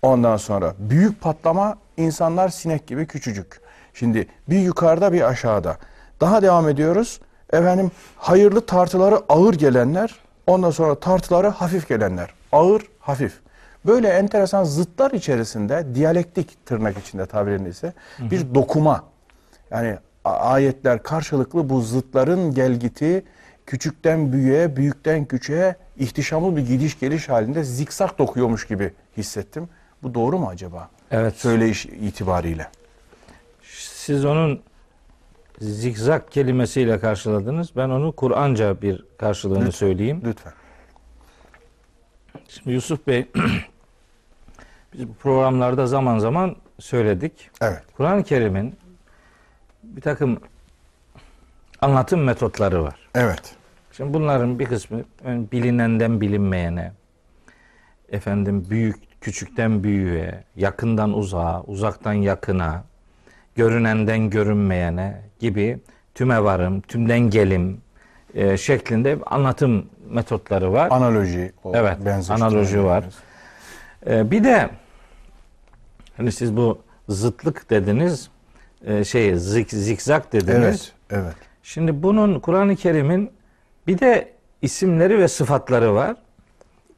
Ondan sonra büyük patlama insanlar sinek gibi küçücük. Şimdi bir yukarıda bir aşağıda. Daha devam ediyoruz. Efendim hayırlı tartıları ağır gelenler, ondan sonra tartıları hafif gelenler. Ağır, hafif. Böyle enteresan zıtlar içerisinde diyalektik tırnak içinde tabirinde ise bir dokuma. Yani ayetler karşılıklı bu zıtların gelgiti küçükten büyüğe, büyükten küçüğe ihtişamlı bir gidiş geliş halinde zikzak dokuyormuş gibi hissettim. Bu doğru mu acaba? Evet. Söyleyiş itibariyle. Siz onun zikzak kelimesiyle karşıladınız. Ben onu Kur'anca bir karşılığını söyleyeyim. Lütfen. Şimdi Yusuf Bey biz bu programlarda zaman zaman söyledik. Evet. Kur'an-ı Kerim'in bir takım anlatım metotları var. Evet. Şimdi bunların bir kısmı bilinenden bilinmeyene, efendim büyük küçükten büyüğe, yakından uzağa, uzaktan yakına, görünenden görünmeyene gibi tüme varım, tümden gelim e, şeklinde anlatım metotları var. Analoji. O Evet, analoji var. E, bir de hani siz bu zıtlık dediniz, e, şey zik, zikzak dediniz. Evet, evet. Şimdi bunun Kur'an-ı Kerim'in bir de isimleri ve sıfatları var.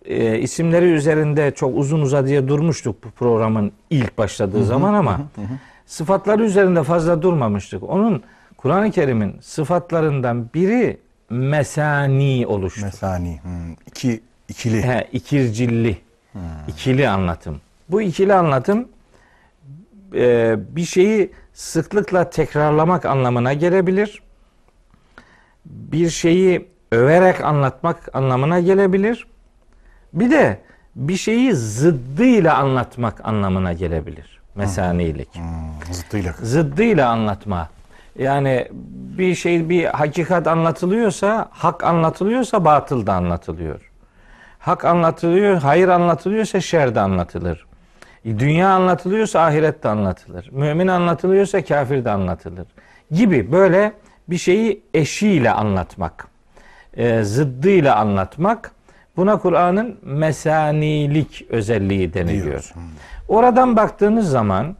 E, isimleri üzerinde çok uzun uzadıya durmuştuk bu programın ilk başladığı zaman ama sıfatları üzerinde fazla durmamıştık. Onun Kur'an-ı Kerim'in sıfatlarından biri mesani oluştu. Mesani. Hmm. İki, ikili. He, ikircilli. ikili anlatım. Bu ikili anlatım e, bir şeyi sıklıkla tekrarlamak anlamına gelebilir. Bir şeyi överek anlatmak anlamına gelebilir. Bir de bir şeyi zıddıyla anlatmak anlamına gelebilir. Mesanilik. Hmm, zıttıyla. Zıddıyla anlatma. Yani bir şey bir hakikat anlatılıyorsa, hak anlatılıyorsa batıl da anlatılıyor. Hak anlatılıyor, hayır anlatılıyorsa şer de anlatılır. Dünya anlatılıyorsa ahiret de anlatılır. Mümin anlatılıyorsa kafir de anlatılır. Gibi böyle bir şeyi eşiyle anlatmak, e, zıddıyla anlatmak buna Kur'an'ın mesanilik özelliği deniliyor. Diyoruz. Oradan baktığınız zaman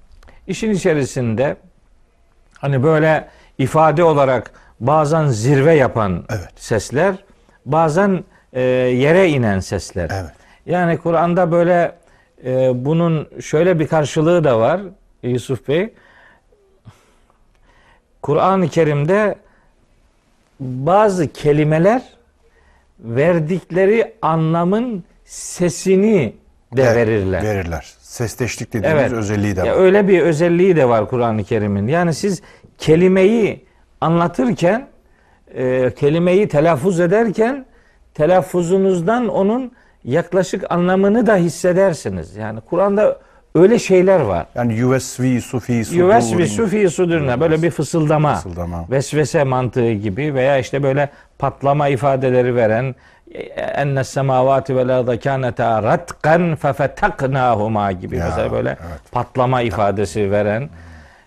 işin içerisinde hani böyle ifade olarak bazen zirve yapan Evet. sesler, bazen e, yere inen sesler. Evet. Yani Kur'an'da böyle e, bunun şöyle bir karşılığı da var Yusuf Bey. Kur'an-ı Kerim'de bazı kelimeler verdikleri anlamın sesini de Evet, verirler. Verirler. Sesteşlik dediğimiz Evet. özelliği de Ya var. öyle bir özelliği de var Kur'an-ı Kerim'in. Yani siz kelimeyi anlatırken, e, kelimeyi telaffuz ederken telaffuzunuzdan onun yaklaşık anlamını da hissedersiniz. Yani Kur'an'da öyle şeyler var. Yani yüvesvi sufi sudur. Yüves ve sufi sudurna böyle bir fısıldama, Fısıldama. vesvese mantığı gibi veya işte böyle patlama ifadeleri veren enne semavati vel arda kaneta ratkan fefetaknahuma gibi Ya, mesela böyle evet. patlama ifadesi veren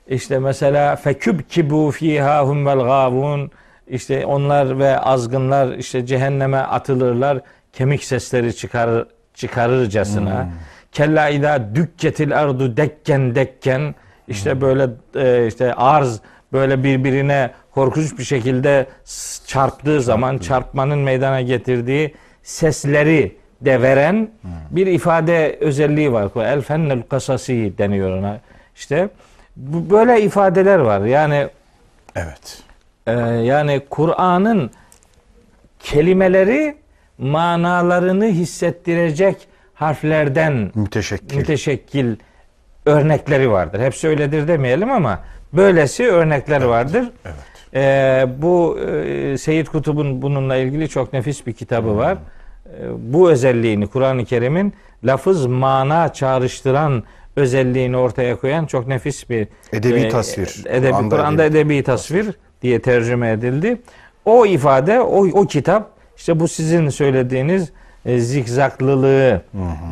işte mesela fekübkibu fiha hum vel gavun işte onlar ve azgınlar işte cehenneme atılırlar kemik sesleri çıkarır çıkarırcasına kella ida dükketil ardu dekken dekken işte böyle e, işte arz böyle birbirine korkunç bir şekilde çarptığı zaman çarpmanın meydana getirdiği sesleri de veren bir ifade özelliği var. El fennel kasasi deniyor ona. İşte bu böyle ifadeler var. Yani Evet. ee, yani Kur'an'ın kelimeleri manalarını hissettirecek harflerden Müteşekkil. müteşekkil örnekleri vardır. Hepsi öyledir demeyelim ama böylesi örnekler vardır. Evet. Ee, bu e, Seyyid Kutub'un bununla ilgili çok nefis bir kitabı var. Ee, bu özelliğini Kur'an-ı Kerim'in lafız mana çağrıştıran özelliğini ortaya koyan çok nefis bir Edebi e, tasvir. Edebi, Kur'an'da Kur'an'da edebi edebi tasvir diye tercüme edildi. O ifade, o, o kitap işte bu sizin söylediğiniz e, zikzaklılığı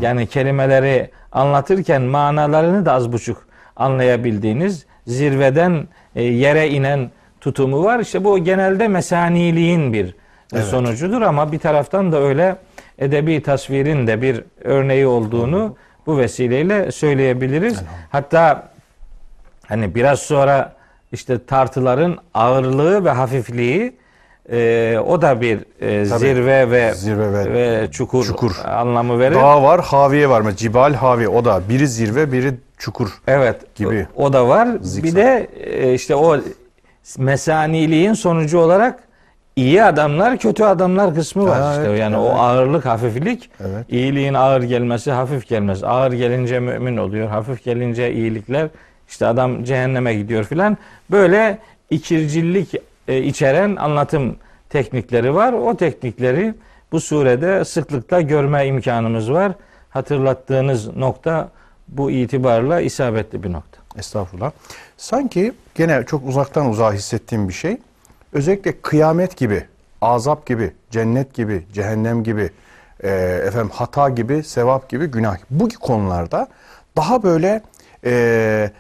yani kelimeleri anlatırken manalarını da az buçuk anlayabildiğiniz zirveden e, yere inen tutumu var. İşte bu genelde mesaniliğin bir e, Evet. sonucudur ama bir taraftan da öyle edebi tasvirin de bir örneği olduğunu bu vesileyle söyleyebiliriz. Hatta hani biraz sonra işte tartıların ağırlığı ve hafifliği e, o da bir e, Tabii. zirve ve Zirve ve ve çukur, çukur. anlamı verir. Dağ var, haviye var mı? Cibal, havi. O da biri zirve, biri çukur. Evet. gibi. O, o da var. Zikzak. Bir de e, işte o mesaniliğin sonucu olarak iyi adamlar, kötü adamlar kısmı var Ha, işte. evet, yani evet. o ağırlık, hafiflik. Evet. İyiliğin ağır gelmesi, hafif gelmesi. Ağır gelince mümin oluyor, hafif gelince iyilikler. işte adam cehenneme gidiyor filan. Böyle ikircillik e, içeren anlatım teknikleri var. O teknikleri bu surede sıklıkla görme imkanımız var. Hatırlattığınız nokta bu itibarla isabetli bir nokta. Estağfurullah. Sanki gene çok uzaktan uzağa hissettiğim bir şey. Özellikle kıyamet gibi, azap gibi, cennet gibi, cehennem gibi, e, efendim hata gibi, sevap gibi, günah. Bu konularda daha böyle e,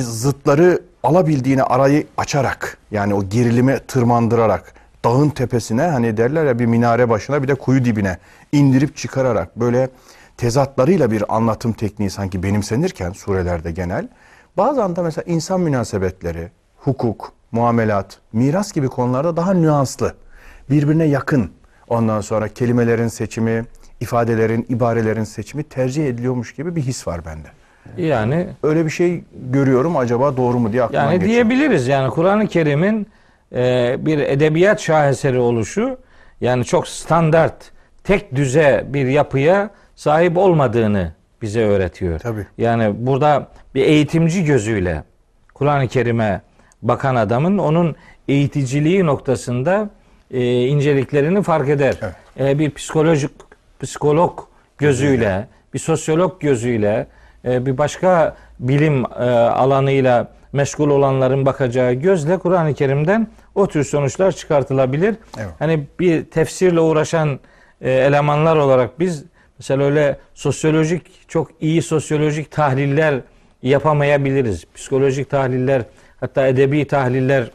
zıtları alabildiğine arayı açarak yani o gerilimi tırmandırarak dağın tepesine hani derler ya bir minare başına bir de kuyu dibine indirip çıkararak böyle tezatlarıyla bir anlatım tekniği sanki benimsenirken surelerde genel bazen de mesela insan münasebetleri, hukuk, muamelat, miras gibi konularda daha nüanslı, birbirine yakın ondan sonra kelimelerin seçimi, ifadelerin, ibarelerin seçimi tercih ediliyormuş gibi bir his var bende. Yani Öyle bir şey görüyorum acaba doğru mu diye aklımdan yani geçiyor. diyebiliriz yani Kur'an-ı Kerim'in e, bir edebiyat şaheseri oluşu yani çok standart tek düze bir yapıya sahip olmadığını bize öğretiyor. Tabii. Yani burada bir eğitimci gözüyle Kur'an-ı Kerim'e bakan adamın onun eğiticiliği noktasında e, inceliklerini fark eder. Evet. E, bir psikolojik psikolog gözüyle, bir sosyolog gözüyle, bir başka bilim e, alanıyla meşgul olanların bakacağı gözle Kur'an-ı Kerim'den o tür sonuçlar çıkartılabilir. Evet. Hani bir tefsirle uğraşan e, elemanlar olarak biz mesela öyle sosyolojik çok iyi sosyolojik tahliller yapamayabiliriz. Psikolojik tahliller hatta edebi tahliller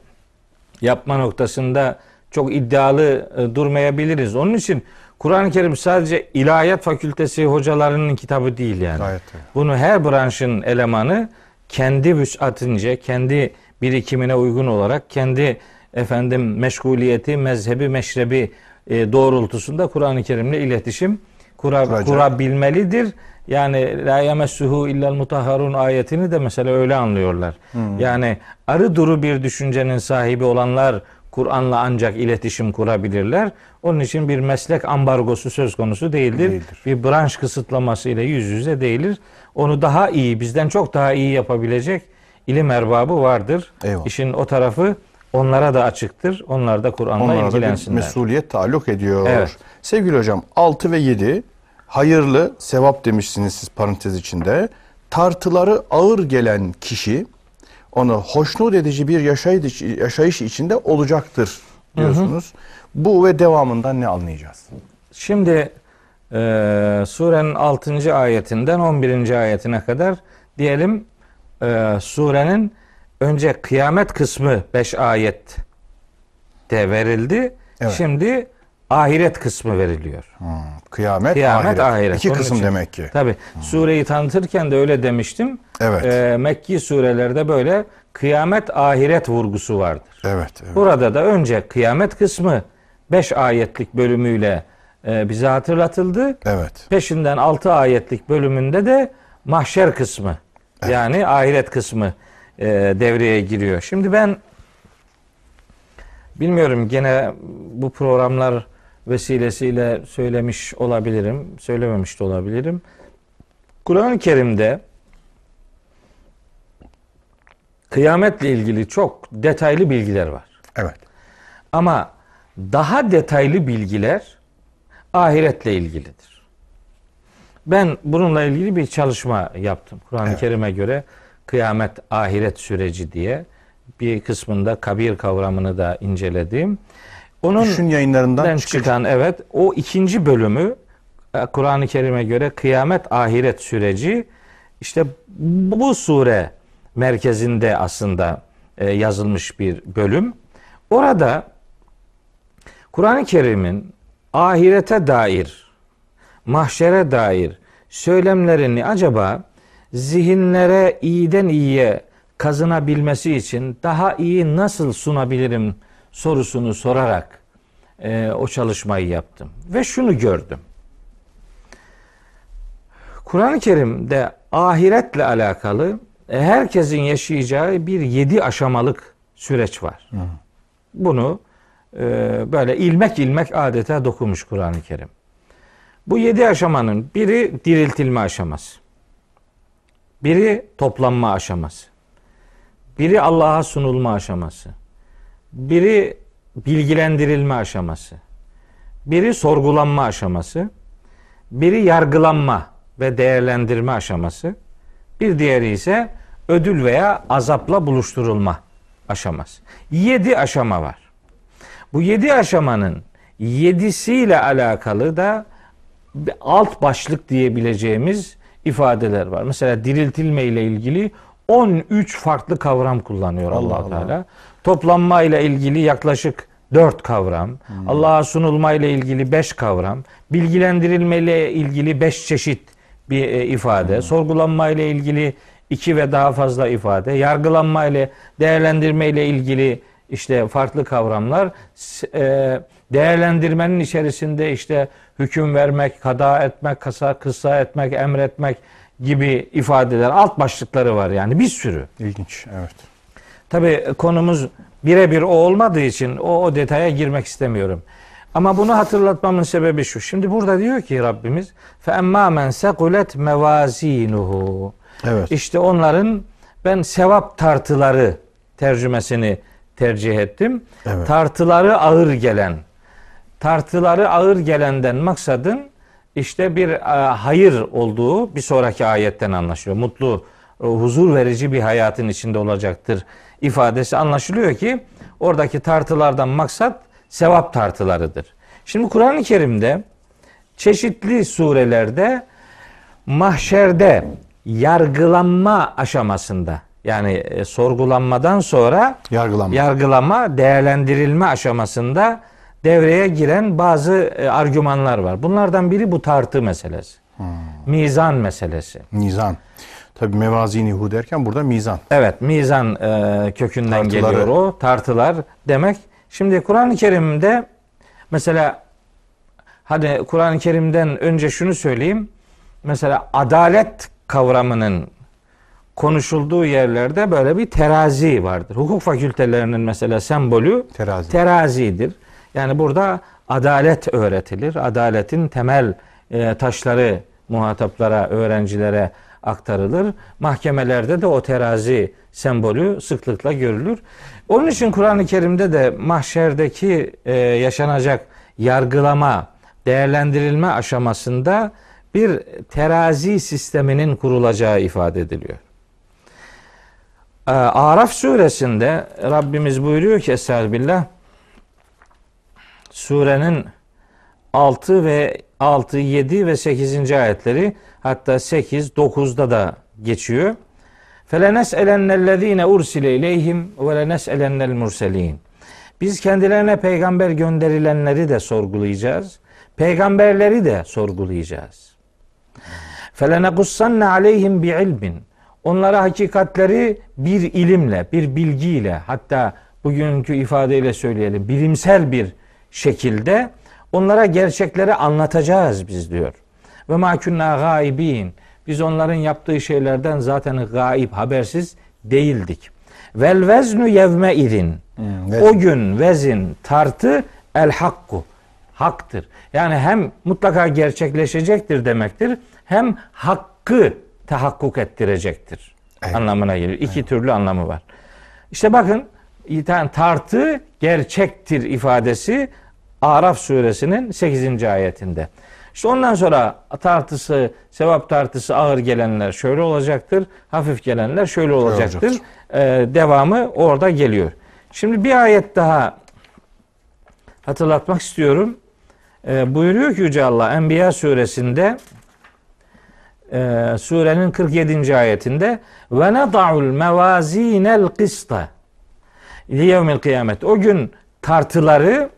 yapma noktasında çok iddialı e, durmayabiliriz. Onun için Kur'an-ı Kerim sadece ilahiyat fakültesi hocalarının kitabı değil yani. Gayet tabii. Bunu her branşın elemanı kendi vüsatınca, kendi birikimine uygun olarak, kendi efendim meşguliyeti, mezhebi, meşrebi e, doğrultusunda Kur'an-ı Kerim'le iletişim kura, kurabilmelidir. Yani la yemessuhu illel mutahharun ayetini de mesela öyle anlıyorlar. Yani arı duru bir düşüncenin sahibi olanlar Kur'an'la ancak iletişim kurabilirler. Onun için bir meslek ambargosu söz konusu değildir. Değildir. Bir branş kısıtlaması ile yüz yüze değilir. Onu daha iyi, bizden çok daha iyi yapabilecek ilim erbabı vardır. Eyvallah. İşin o tarafı onlara da açıktır. Onlar da Kur'an'la Onlara da ilgilensinler. mesuliyet taalluk ediyor. Evet. Sevgili hocam 6 ve 7 hayırlı sevap demişsiniz siz parantez içinde. Tartıları ağır gelen kişi onu hoşnut edici bir yaşayış, yaşayış içinde olacaktır diyorsunuz. Bu ve devamından ne anlayacağız? Şimdi e, surenin 6. ayetinden 11. ayetine kadar diyelim e, surenin önce kıyamet kısmı 5 ayet de verildi. Evet. Şimdi ahiret kısmı veriliyor. Kıyamet, Kıyamet ahiret. ahiret. İki Onun kısım için- demek ki. Tabi sureyi tanıtırken de öyle demiştim. Evet. E, Mekki surelerde böyle kıyamet ahiret vurgusu vardır. Evet. evet. Burada da önce kıyamet kısmı 5 ayetlik bölümüyle e, bize hatırlatıldı. Evet. Peşinden 6 ayetlik bölümünde de mahşer kısmı yani ahiret kısmı e, devreye giriyor. Şimdi ben bilmiyorum gene bu programlar vesilesiyle söylemiş olabilirim, söylememiş de olabilirim. Kur'an-ı Kerim'de kıyametle ilgili çok detaylı bilgiler var. Evet. Ama daha detaylı bilgiler ahiretle ilgilidir. Ben bununla ilgili bir çalışma yaptım. Kur'an-ı Evet. Kerim'e göre kıyamet ahiret süreci diye bir kısmında kabir kavramını da inceledim. Onun Düşün yayınlarından çıkan evet o ikinci bölümü e, Kur'an-ı Kerim'e göre kıyamet ahiret süreci işte bu sure merkezinde aslında e, yazılmış bir bölüm. Orada Kur'an-ı Kerim'in ahirete dair, mahşere dair söylemlerini acaba zihinlere iyiden iyiye kazınabilmesi için daha iyi nasıl sunabilirim sorusunu sorarak e, o çalışmayı yaptım. Ve şunu gördüm. Kur'an-ı Kerim'de ahiretle alakalı e, herkesin yaşayacağı bir yedi aşamalık süreç var. Bunu e, böyle ilmek ilmek adeta dokumuş Kur'an-ı Kerim. Bu yedi aşamanın biri diriltilme aşaması. Biri toplanma aşaması. Biri Allah'a sunulma aşaması. Biri bilgilendirilme aşaması. Biri sorgulanma aşaması. Biri yargılanma ve değerlendirme aşaması. Bir diğeri ise ödül veya azapla buluşturulma aşaması. Yedi aşama var. Bu yedi aşamanın yedisiyle alakalı da alt başlık diyebileceğimiz ifadeler var. Mesela diriltilme ile ilgili 13 farklı kavram kullanıyor allah Allah. Teala. Toplanma ile ilgili yaklaşık 4 kavram, Hmm. Allah'a sunulma ile ilgili 5 kavram, bilgilendirilme ile ilgili 5 çeşit bir e, ifade, Hmm. sorgulanma ile ilgili 2 ve daha fazla ifade, yargılanma ile değerlendirme ile ilgili işte farklı kavramlar, e, değerlendirmenin içerisinde işte hüküm vermek, kada etmek, kasa, kıssa etmek, emretmek gibi ifadeler, alt başlıkları var yani bir sürü. İlginç. Evet. Tabi konumuz birebir o olmadığı için o, o detaya girmek istemiyorum. Ama bunu hatırlatmamın sebebi şu. Şimdi burada diyor ki Rabbimiz fe emma men sekulet mevazinuhu. Evet. İşte onların ben sevap tartıları tercümesini tercih ettim. Evet. Tartıları ağır gelen. Tartıları ağır gelenden maksadın işte bir e, hayır olduğu bir sonraki ayetten anlaşılıyor. Mutlu, e, huzur verici bir hayatın içinde olacaktır ifadesi anlaşılıyor ki oradaki tartılardan maksat sevap tartılarıdır. Şimdi Kur'an-ı Kerim'de çeşitli surelerde mahşerde yargılanma aşamasında yani e, sorgulanmadan sonra Yargılanma. yargılama, değerlendirilme aşamasında devreye giren bazı e, argümanlar var. Bunlardan biri bu tartı meselesi. Mizan meselesi. Mizan. Tabi mevazinihu derken burada mizan. Evet, mizan e, kökünden Tartıları. geliyor o. Tartılar demek. Şimdi Kur'an-ı Kerim'de mesela hadi Kur'an-ı Kerim'den önce şunu söyleyeyim. Mesela adalet kavramının konuşulduğu yerlerde böyle bir terazi vardır. Hukuk fakültelerinin mesela sembolü Terazi. terazidir. Yani burada adalet öğretilir. Adaletin temel e, taşları muhataplara, öğrencilere aktarılır. Mahkemelerde de o terazi sembolü sıklıkla görülür. Onun için Kur'an-ı Kerim'de de mahşerdeki e, yaşanacak yargılama, değerlendirilme aşamasında bir terazi sisteminin kurulacağı ifade ediliyor. Ee, Araf suresinde Rabbimiz buyuruyor ki Estağfirullah surenin 6 ve 6, 7 ve 8. ayetleri hatta 8, 9'da da geçiyor. فَلَنَسْأَلَنَّ الَّذ۪ينَ اُرْسِلَ اِلَيْهِمْ وَلَنَسْأَلَنَّ الْمُرْسَل۪ينَ Biz kendilerine peygamber gönderilenleri de sorgulayacağız. Peygamberleri de sorgulayacağız. فَلَنَقُصَّنَّ عَلَيْهِمْ بِعِلْمٍ Onlara hakikatleri bir ilimle, bir bilgiyle, hatta bugünkü ifadeyle söyleyelim, bilimsel bir şekilde onlara gerçekleri anlatacağız biz diyor. Ve ma kunna gaibin. Biz onların yaptığı şeylerden zaten gaib, habersiz değildik. Vel veznu yevme idin. Hmm. O gün vezin, tartı el hakku. Haktır. Yani hem mutlaka gerçekleşecektir demektir. Hem hakkı tahakkuk ettirecektir. Evet. Anlamına geliyor. İki türlü anlamı var. İşte bakın tartı gerçektir ifadesi Araf suresinin 8. ayetinde. İşte ondan sonra tartısı, sevap tartısı ağır gelenler şöyle olacaktır. Hafif gelenler şöyle olacaktır. olacaktır. Ee, devamı orada geliyor. Şimdi bir ayet daha hatırlatmak istiyorum. Ee, buyuruyor ki Yüce Allah Enbiya suresinde e, surenin 47. ayetinde ve neda'ul mevazinel kısta liyevmil kıyamet. O gün tartıları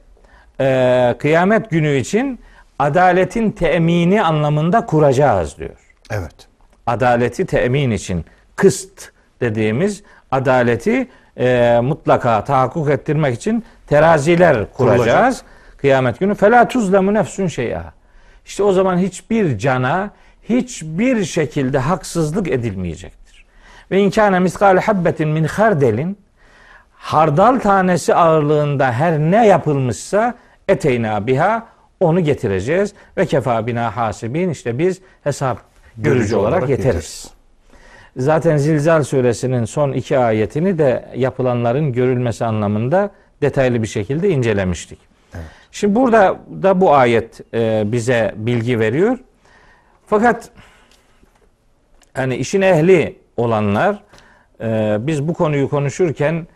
e, kıyamet günü için adaletin temini anlamında kuracağız diyor. Evet. Adaleti temin için kıst dediğimiz adaleti e, mutlaka tahakkuk ettirmek için teraziler kuracağız. Kurulacak. Kıyamet günü fela tuzlemu nefsun şey'a. İşte o zaman hiçbir cana hiçbir şekilde haksızlık edilmeyecektir. Ve inkâne miskâle habbetin min hardelin hardal tanesi ağırlığında her ne yapılmışsa eteyna biha onu getireceğiz ve kefa bina hasibin işte biz hesap görücü, Görücü olarak, olarak yeteriz. yeteriz. Zaten Zilzal suresinin son iki ayetini de yapılanların görülmesi anlamında detaylı bir şekilde incelemiştik. Şimdi burada da bu ayet e, bize bilgi veriyor. Fakat hani işin ehli olanlar e, biz bu konuyu konuşurken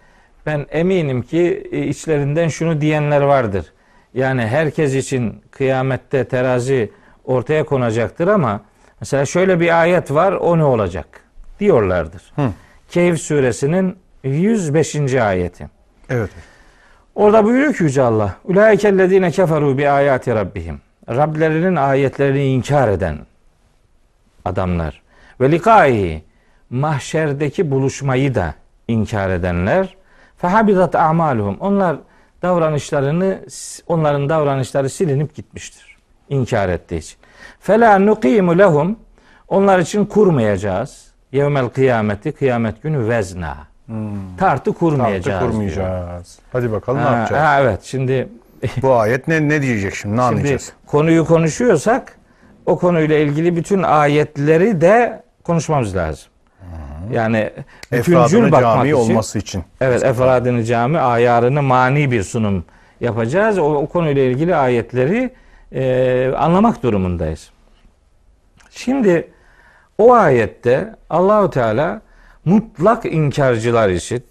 ben eminim ki e, içlerinden şunu diyenler vardır. Yani herkes için kıyamette terazi ortaya konacaktır ama mesela şöyle bir ayet var o ne olacak diyorlardır. Hı. Kehf suresinin 105. ayeti. Evet. Orada buyuruyor ki Yüce Allah. Ulaikellezine keferu bi ayati rabbihim. Rablerinin ayetlerini inkar eden adamlar. Ve likai mahşerdeki buluşmayı da inkar edenler. Fehabidat a'maluhum. Onlar davranışlarını onların davranışları silinip gitmiştir. İnkar ettiği için. Fela nuqimu lehum. Onlar için kurmayacağız. Yevmel kıyameti kıyamet günü vezna. Tartı kurmayacağız. Tartı diyor. kurmayacağız. Hadi bakalım ne Ha, yapacağız? ha, evet şimdi Bu ayet ne ne diyecek şimdi? Ne Şimdi anlayacağız? konuyu konuşuyorsak o konuyla ilgili bütün ayetleri de konuşmamız lazım. Yani bütüncül bakmak cami için olması için. evet efradını cami ayarını mani bir sunum yapacağız. O, o konuyla ilgili ayetleri e, anlamak durumundayız. Şimdi o ayette Allahu Teala mutlak inkarcılar için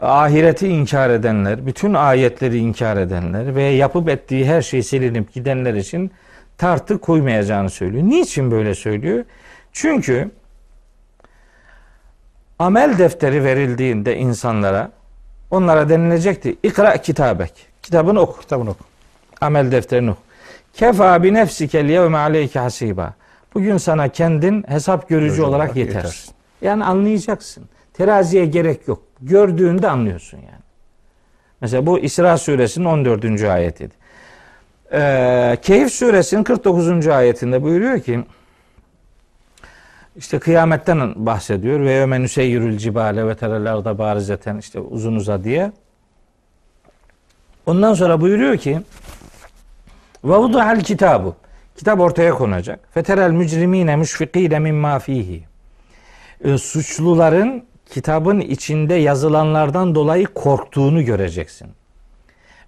ahireti inkar edenler, bütün ayetleri inkar edenler ve yapıp ettiği her şey silinip gidenler için tartı koymayacağını söylüyor. Niçin böyle söylüyor? Çünkü amel defteri verildiğinde insanlara onlara denilecekti. İkra kitabek. Kitabını oku. Kitabını oku. Amel defterini oku. Kefa bi nefsikel yevme aleyke hasiba. Bugün sana kendin hesap görücü Görücü olarak olarak yeter. yetersin. Yani anlayacaksın. Teraziye gerek yok. Gördüğünde anlıyorsun yani. Mesela bu İsra suresinin 14. ayetiydi. Ee, Keyif suresinin 49. ayetinde buyuruyor ki işte kıyametten bahsediyor ve yevmen yüseyyirül cibale ve terelerde barizeten işte uzun uza diye. Ondan sonra buyuruyor ki ve vudahal kitabu kitap ortaya konacak. Feterel mücrimine müşfikine mimma fihi. E, suçluların kitabın içinde yazılanlardan dolayı korktuğunu göreceksin.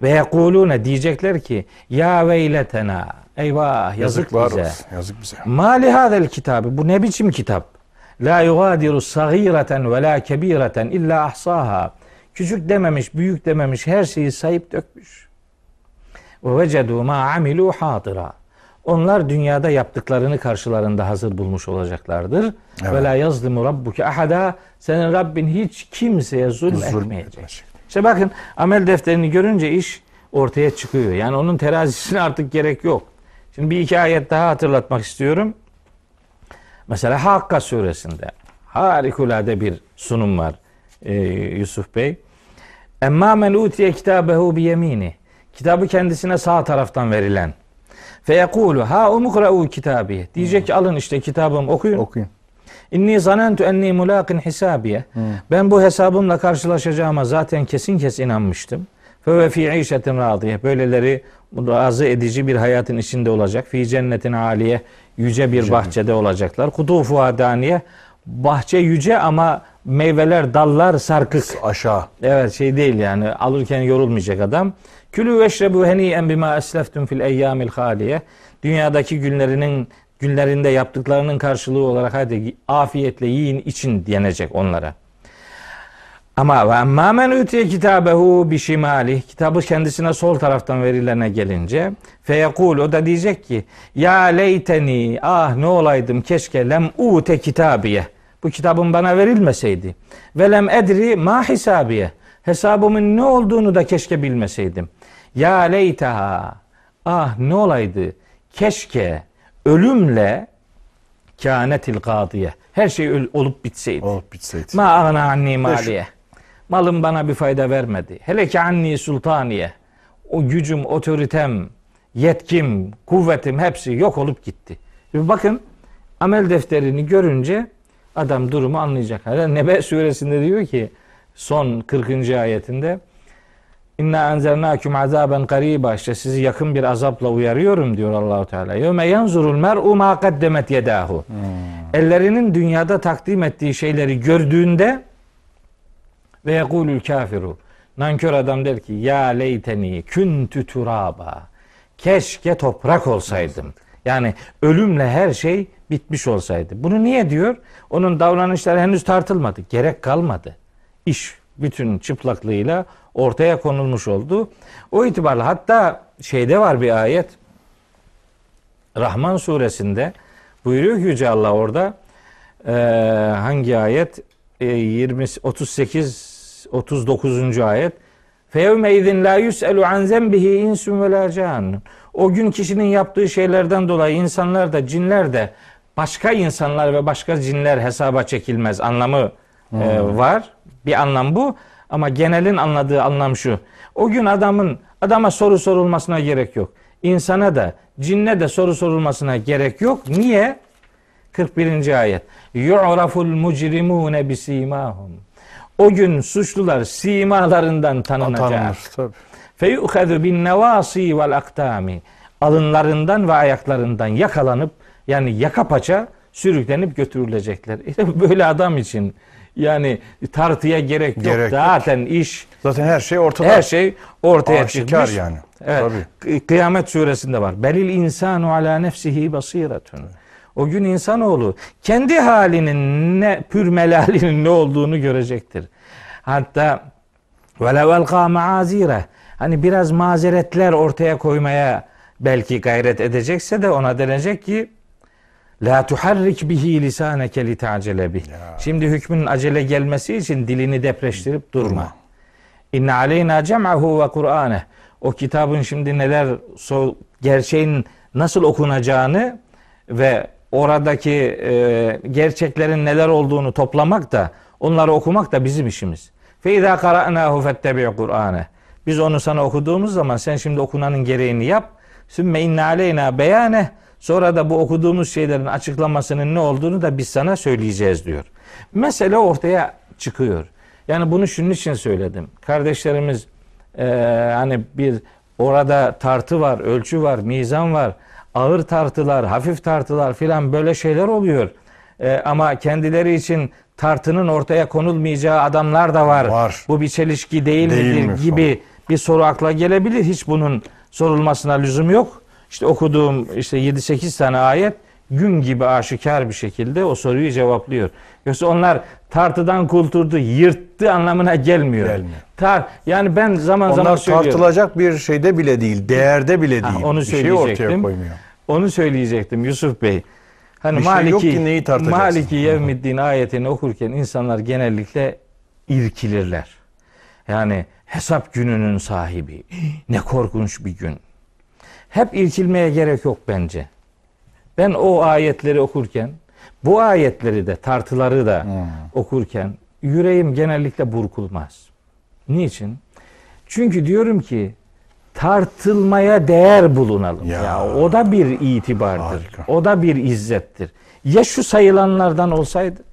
Ve yekulune diyecekler ki ya veyletena eyvah yazık, var bize. olsun. Yazık bize. Mali hadel kitabı bu ne biçim kitap? La yugadiru sagireten ve la kebireten illa ahsaha. Küçük dememiş, büyük dememiş her şeyi sayıp dökmüş. Ve vecedu ma amilu hadira. Onlar dünyada yaptıklarını karşılarında hazır bulmuş olacaklardır. Ve la yazlimu rabbuke ahada. Senin Rabbin hiç kimseye zulm, Zulm etmeyecek. etmeyecek. İşte bakın amel defterini görünce iş ortaya çıkıyor. Yani onun terazisine artık gerek yok. Şimdi bir iki ayet daha hatırlatmak istiyorum. Mesela Hakka suresinde harikulade bir sunum var ee, Yusuf Bey. Emma men utiye kitabehu bi yemini. Kitabı kendisine sağ taraftan verilen. Fe yekulu ha umkra'u kitabi. Diyecek ki alın işte kitabım okuyun. Okuyun. İnni zanentu enni mulaqin hisabiye. Ben bu hesabımla karşılaşacağıma zaten kesin kes inanmıştım. Fe ve fi işetin radiye. Böyleleri razı edici bir hayatın içinde olacak. Fi cennetin aliye. Yüce bir bahçede olacaklar. Kutufu adaniye. Bahçe yüce ama meyveler, dallar sarkık. Aşağı. Evet şey değil yani alırken yorulmayacak adam. Külü veşrebu heniyen bima esleftum fil eyyamil haliye. Dünyadaki günlerinin günlerinde yaptıklarının karşılığı olarak hadi afiyetle yiyin için denecek onlara. Ama ve emmâ men utiye kitabehu bi kitabı kendisine sol taraftan verilene gelince feyekul o da diyecek ki ya leyteni ah ne olaydım keşke lem ute kitabiye bu kitabın bana verilmeseydi. Ve lem edri ma hisabiye hesabımın ne olduğunu da keşke bilmeseydim. Ya leytaha ah ne olaydı keşke ölümle kânetil gâdiye her şey olup bitseydi. Olup bitseydi. Ma ağna anni maliye. Malım bana bir fayda vermedi. Hele ki anni sultaniye. O gücüm, otoritem, yetkim, kuvvetim hepsi yok olup gitti. Şimdi bakın amel defterini görünce adam durumu anlayacak. Hele Nebe suresinde diyor ki son 40. ayetinde İnna enzernâküm azaben gariba işte sizi yakın bir azapla uyarıyorum diyor Allahu Teala. Yevme yanzurul mer'u ma kaddemet yedahu. Ellerinin dünyada takdim ettiği şeyleri gördüğünde ve yekulül kafiru. Nankör adam der ki ya leyteni küntü turaba. Keşke toprak olsaydım. Yani ölümle her şey bitmiş olsaydı. Bunu niye diyor? Onun davranışları henüz tartılmadı. Gerek kalmadı. İş bütün çıplaklığıyla ortaya konulmuş oldu. O itibarla hatta şeyde var bir ayet. Rahman suresinde buyuruyor ki Yüce Allah orada eee, hangi ayet? e, 20 38 39. ayet Fevme izin la yus'elu an zembihi insun ve la. O gün kişinin yaptığı şeylerden dolayı insanlar da cinler de başka insanlar ve başka cinler hesaba çekilmez anlamı e, var. Bir anlam bu ama genelin anladığı anlam şu. O gün adamın adama soru sorulmasına gerek yok. İnsana da cinne de soru sorulmasına gerek yok. Niye? 41. ayet. Yu'raful mucrimune bisimahum. O gün suçlular simalarından tanınacak. Feyuhadu bin nevasi vel aktami. Alınlarından ve ayaklarından yakalanıp yani yaka paça sürüklenip götürülecekler. İşte böyle adam için yani tartıya gerek, yok. Gerek yok. Zaten iş Zaten her şey ortada. her şey ortaya Aşikar çıkmış. yani. Evet. Tabii. Kı- Kıyamet suresinde var. Belil insanu ala nefsihi basiretun. O gün insanoğlu kendi halinin ne pür melalinin ne olduğunu görecektir. Hatta velev elqa maazire hani biraz mazeretler ortaya koymaya belki gayret edecekse de ona denecek ki La tuharrik bihi lisaneke li ta'cele bih. Şimdi hükmün acele gelmesi için dilini depreştirip durma. İnne aleyna cem'ahu ve Kur'ane. O kitabın şimdi neler so, gerçeğin nasıl okunacağını ve oradaki e, gerçeklerin neler olduğunu toplamak da onları okumak da bizim işimiz. Fe izâ qara'nâhu fettebi' Kur'ane. Biz onu sana okuduğumuz zaman sen şimdi okunanın gereğini yap. Sümme inne aleyna beyane. Sonra da bu okuduğumuz şeylerin açıklamasının ne olduğunu da biz sana söyleyeceğiz diyor. Mesele ortaya çıkıyor. Yani bunu şunun için söyledim. Kardeşlerimiz e, hani bir orada tartı var, ölçü var, mizan var. Ağır tartılar, hafif tartılar filan böyle şeyler oluyor. E, ama kendileri için tartının ortaya konulmayacağı adamlar da var. Var. Bu bir çelişki değil, Değil midir mi gibi bir soru akla gelebilir. Hiç bunun sorulmasına lüzum yok. İşte okuduğum işte 7-8 tane ayet gün gibi aşikar bir şekilde o soruyu cevaplıyor. Yoksa onlar tartıdan kulturdu, yırttı anlamına gelmiyor. Gelmiyor. Tar yani ben zaman zaman Onlar söylüyorum. tartılacak bir şeyde bile değil, değerde bile Ha, değil. onu bir şey ortaya söyleyecektim. koymuyor. Onu söyleyecektim Yusuf Bey. Hani Bir şey yok Maliki, ki neyi? Maliki Yevmiddin ayetini okurken insanlar genellikle irkilirler. Yani hesap gününün sahibi. Ne korkunç bir gün. Hep irkilmeye gerek yok bence. Ben o ayetleri okurken, bu ayetleri de tartıları da okurken yüreğim genellikle burkulmaz. Niçin? Çünkü diyorum ki tartılmaya değer bulunalım. Ya, Ya. o da bir itibardır. Harika. O da bir izzettir. Ya şu sayılanlardan olsaydık?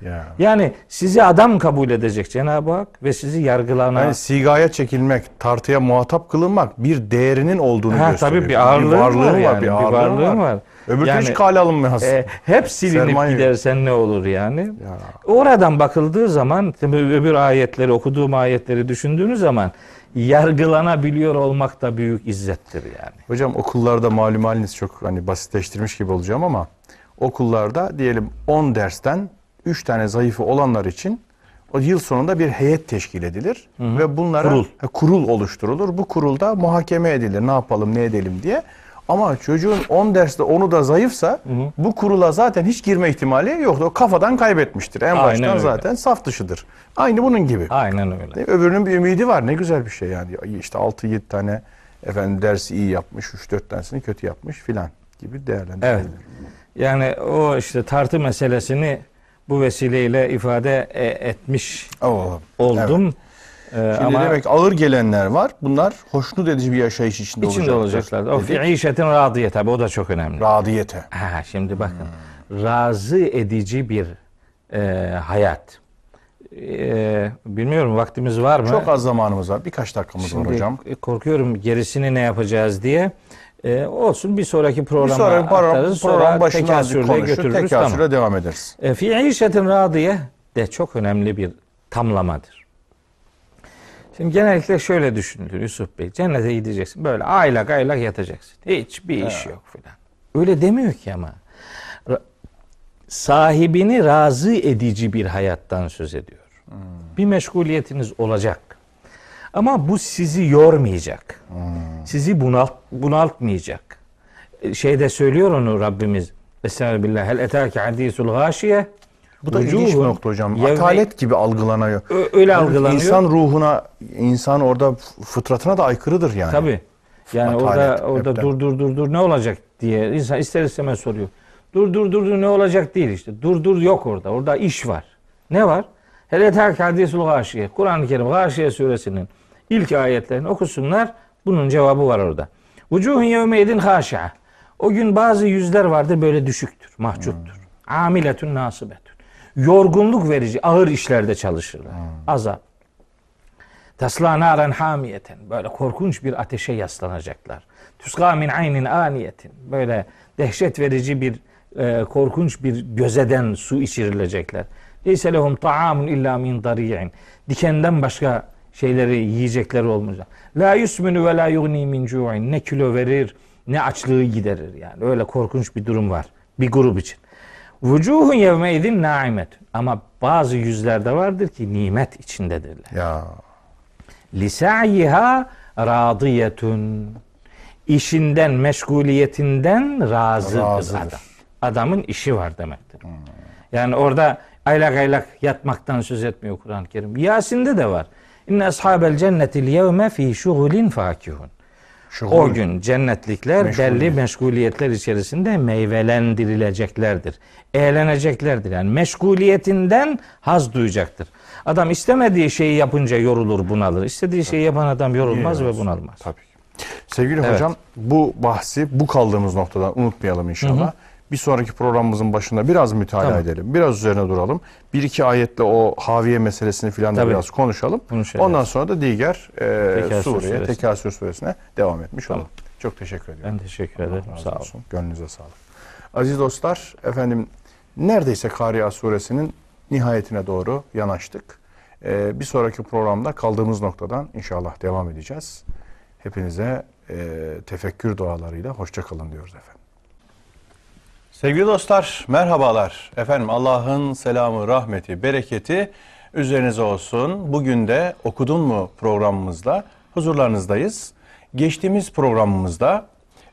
Ya. Yani sizi adam kabul edecek Cenab-ı Hak ve sizi yargılana Yani sigaya çekilmek, tartıya muhatap kılınmak bir değerinin olduğunu Ha, gösteriyor. tabii bir ağırlığı varlığı var yani, bir bir ağırlığı varlığı var. Öbür Yani, hiç kale alınmaz. E, hep silinip Sermaye- gidersen ne olur yani? Ya. Oradan bakıldığı zaman öbür ayetleri okuduğum ayetleri düşündüğünüz zaman yargılanabiliyor olmak da büyük izzettir yani. Hocam okullarda malum haliniz çok hani basitleştirmiş gibi olacağım ama okullarda diyelim 10 dersten 3 tane zayıfı olanlar için o yıl sonunda bir heyet teşkil edilir ve bunlara Kurul. Kurul oluşturulur. Bu kurulda muhakeme edilir. Ne yapalım, ne edelim diye. Ama çocuğun 10 derste onu da zayıfsa bu kurula zaten hiç girme ihtimali yoktur. O kafadan kaybetmiştir. En Aynen baştan öyle. zaten saf dışıdır. Aynı bunun gibi. Aynen öyle. Öbürünün bir ümidi var. Ne güzel bir şey yani. İşte 6-7 tane efendim dersi iyi yapmış, 3-4 tanesini kötü yapmış filan gibi değerlendirilir. Evet. Yani o işte tartı meselesini bu vesileyle ifade e, etmiş Oo, oldum. Ee, Şimdi ama demek ağır gelenler var. Bunlar hoşnut edici bir yaşayış içinde, içinde olacaklar. O dedik. fi işetin radiye tabi o da çok önemli. Radiyete. Ha, şimdi bakın razı edici bir e, hayat. E, bilmiyorum vaktimiz var mı? Çok az zamanımız var. Birkaç dakikamız Şimdi var hocam. korkuyorum gerisini ne yapacağız diye. E, olsun bir sonraki Bir programa sonraki program, aktarırız. program Sonra tekasürle konuşur. götürürüz. Tekasüre Tamam. devam ederiz. E, fi işetin radiye de çok önemli bir tamlamadır. Şimdi genellikle şöyle düşünülür Yusuf Bey. Cennete gideceksin. Böyle aylak aylak yatacaksın. Hiçbir iş yok filan. Öyle demiyor ki ama. Sahibini razı edici bir hayattan söz ediyor. Bir meşguliyetiniz olacak. Ama bu sizi yormayacak. Sizi bunalt, bunaltmayacak. E, Şeyde söylüyor onu Rabbimiz. Estağfirullah. Hel etâke hadîsul gâşiye. Bu da ilginç bir nokta hocam. yevme- Atalet gibi algılanıyor. Öyle Halbuki algılanıyor. İnsan ruhuna, insan orada fıtratına da aykırıdır yani. Tabii. Yani Atalet, orada orada hepten. dur dur dur dur ne olacak diye insan ister istemez soruyor. Dur dur dur dur ne olacak değil işte. Dur dur yok orada. Orada iş var. Ne var? Hele terk hadisul gâşiye. Kur'an-ı Kerim Gâşiye suresinin ilk ayetlerini okusunlar. Bunun cevabı var orada. Vucuhun yevmeydin haşi'a. O gün bazı yüzler vardır böyle düşüktür, mahcuptur. Amiletun nasibetun. Yorgunluk verici, ağır işlerde çalışırlar. Azap. Tasla naren hamiyeten. Böyle korkunç bir ateşe yaslanacaklar. Tuska min aynin aniyetin. Böyle dehşet verici bir e, korkunç bir gözeden su içirilecekler. Leyse lehum ta'amun illa min dari'in. Dikenden başka şeyleri yiyecekleri olmayacak. La yusminu ve la yugni min cu'in. Ne kilo verir ne açlığı giderir yani. Öyle korkunç bir durum var bir grup için. Vucuhun yevmeydin naimet. Ama bazı yüzlerde vardır ki nimet içindedirler. Ya Lisa'yiha radiyetun. İşinden, meşguliyetinden razıdır, Razıdır. adam. Adamın işi var demektir. Yani orada aylak aylak yatmaktan söz etmiyor Kur'an-ı Kerim. Yasin'de de var. İnne ashabel cennetil yevme fi şugulin fakihun. şuhul. O gün cennetlikler Meşguliyet. belli meşguliyetler içerisinde meyvelendirileceklerdir. Eğleneceklerdir. Yani meşguliyetinden haz duyacaktır. Adam istemediği şeyi yapınca yorulur, bunalır. İstediği şeyi yapan adam yorulmaz ve bunalmaz. Tabii. Sevgili Evet. hocam bu bahsi bu kaldığımız noktadan unutmayalım inşallah. Bir sonraki programımızın başında biraz mütalaa Tamam. edelim. Biraz üzerine duralım. Bir iki ayetle o haviye meselesini filan da Tabii. biraz konuşalım. Konuşacağız. Ondan sonra da diğer e, Tekasür Suriye, suresi. Tekasür suresine devam etmiş Tamam. olalım. Çok teşekkür ediyorum. Ben teşekkür ederim. Sağ olun. olsun. Gönlünüze sağlık. Aziz dostlar, efendim neredeyse Kariya suresinin nihayetine doğru yanaştık. Ee, bir sonraki programda kaldığımız noktadan inşallah devam edeceğiz. Hepinize e, tefekkür dualarıyla hoşça kalın diyoruz efendim. Sevgili dostlar, merhabalar. Efendim Allah'ın selamı, rahmeti, bereketi üzerinize olsun. Bugün de Okudun mu programımızda huzurlarınızdayız. Geçtiğimiz programımızda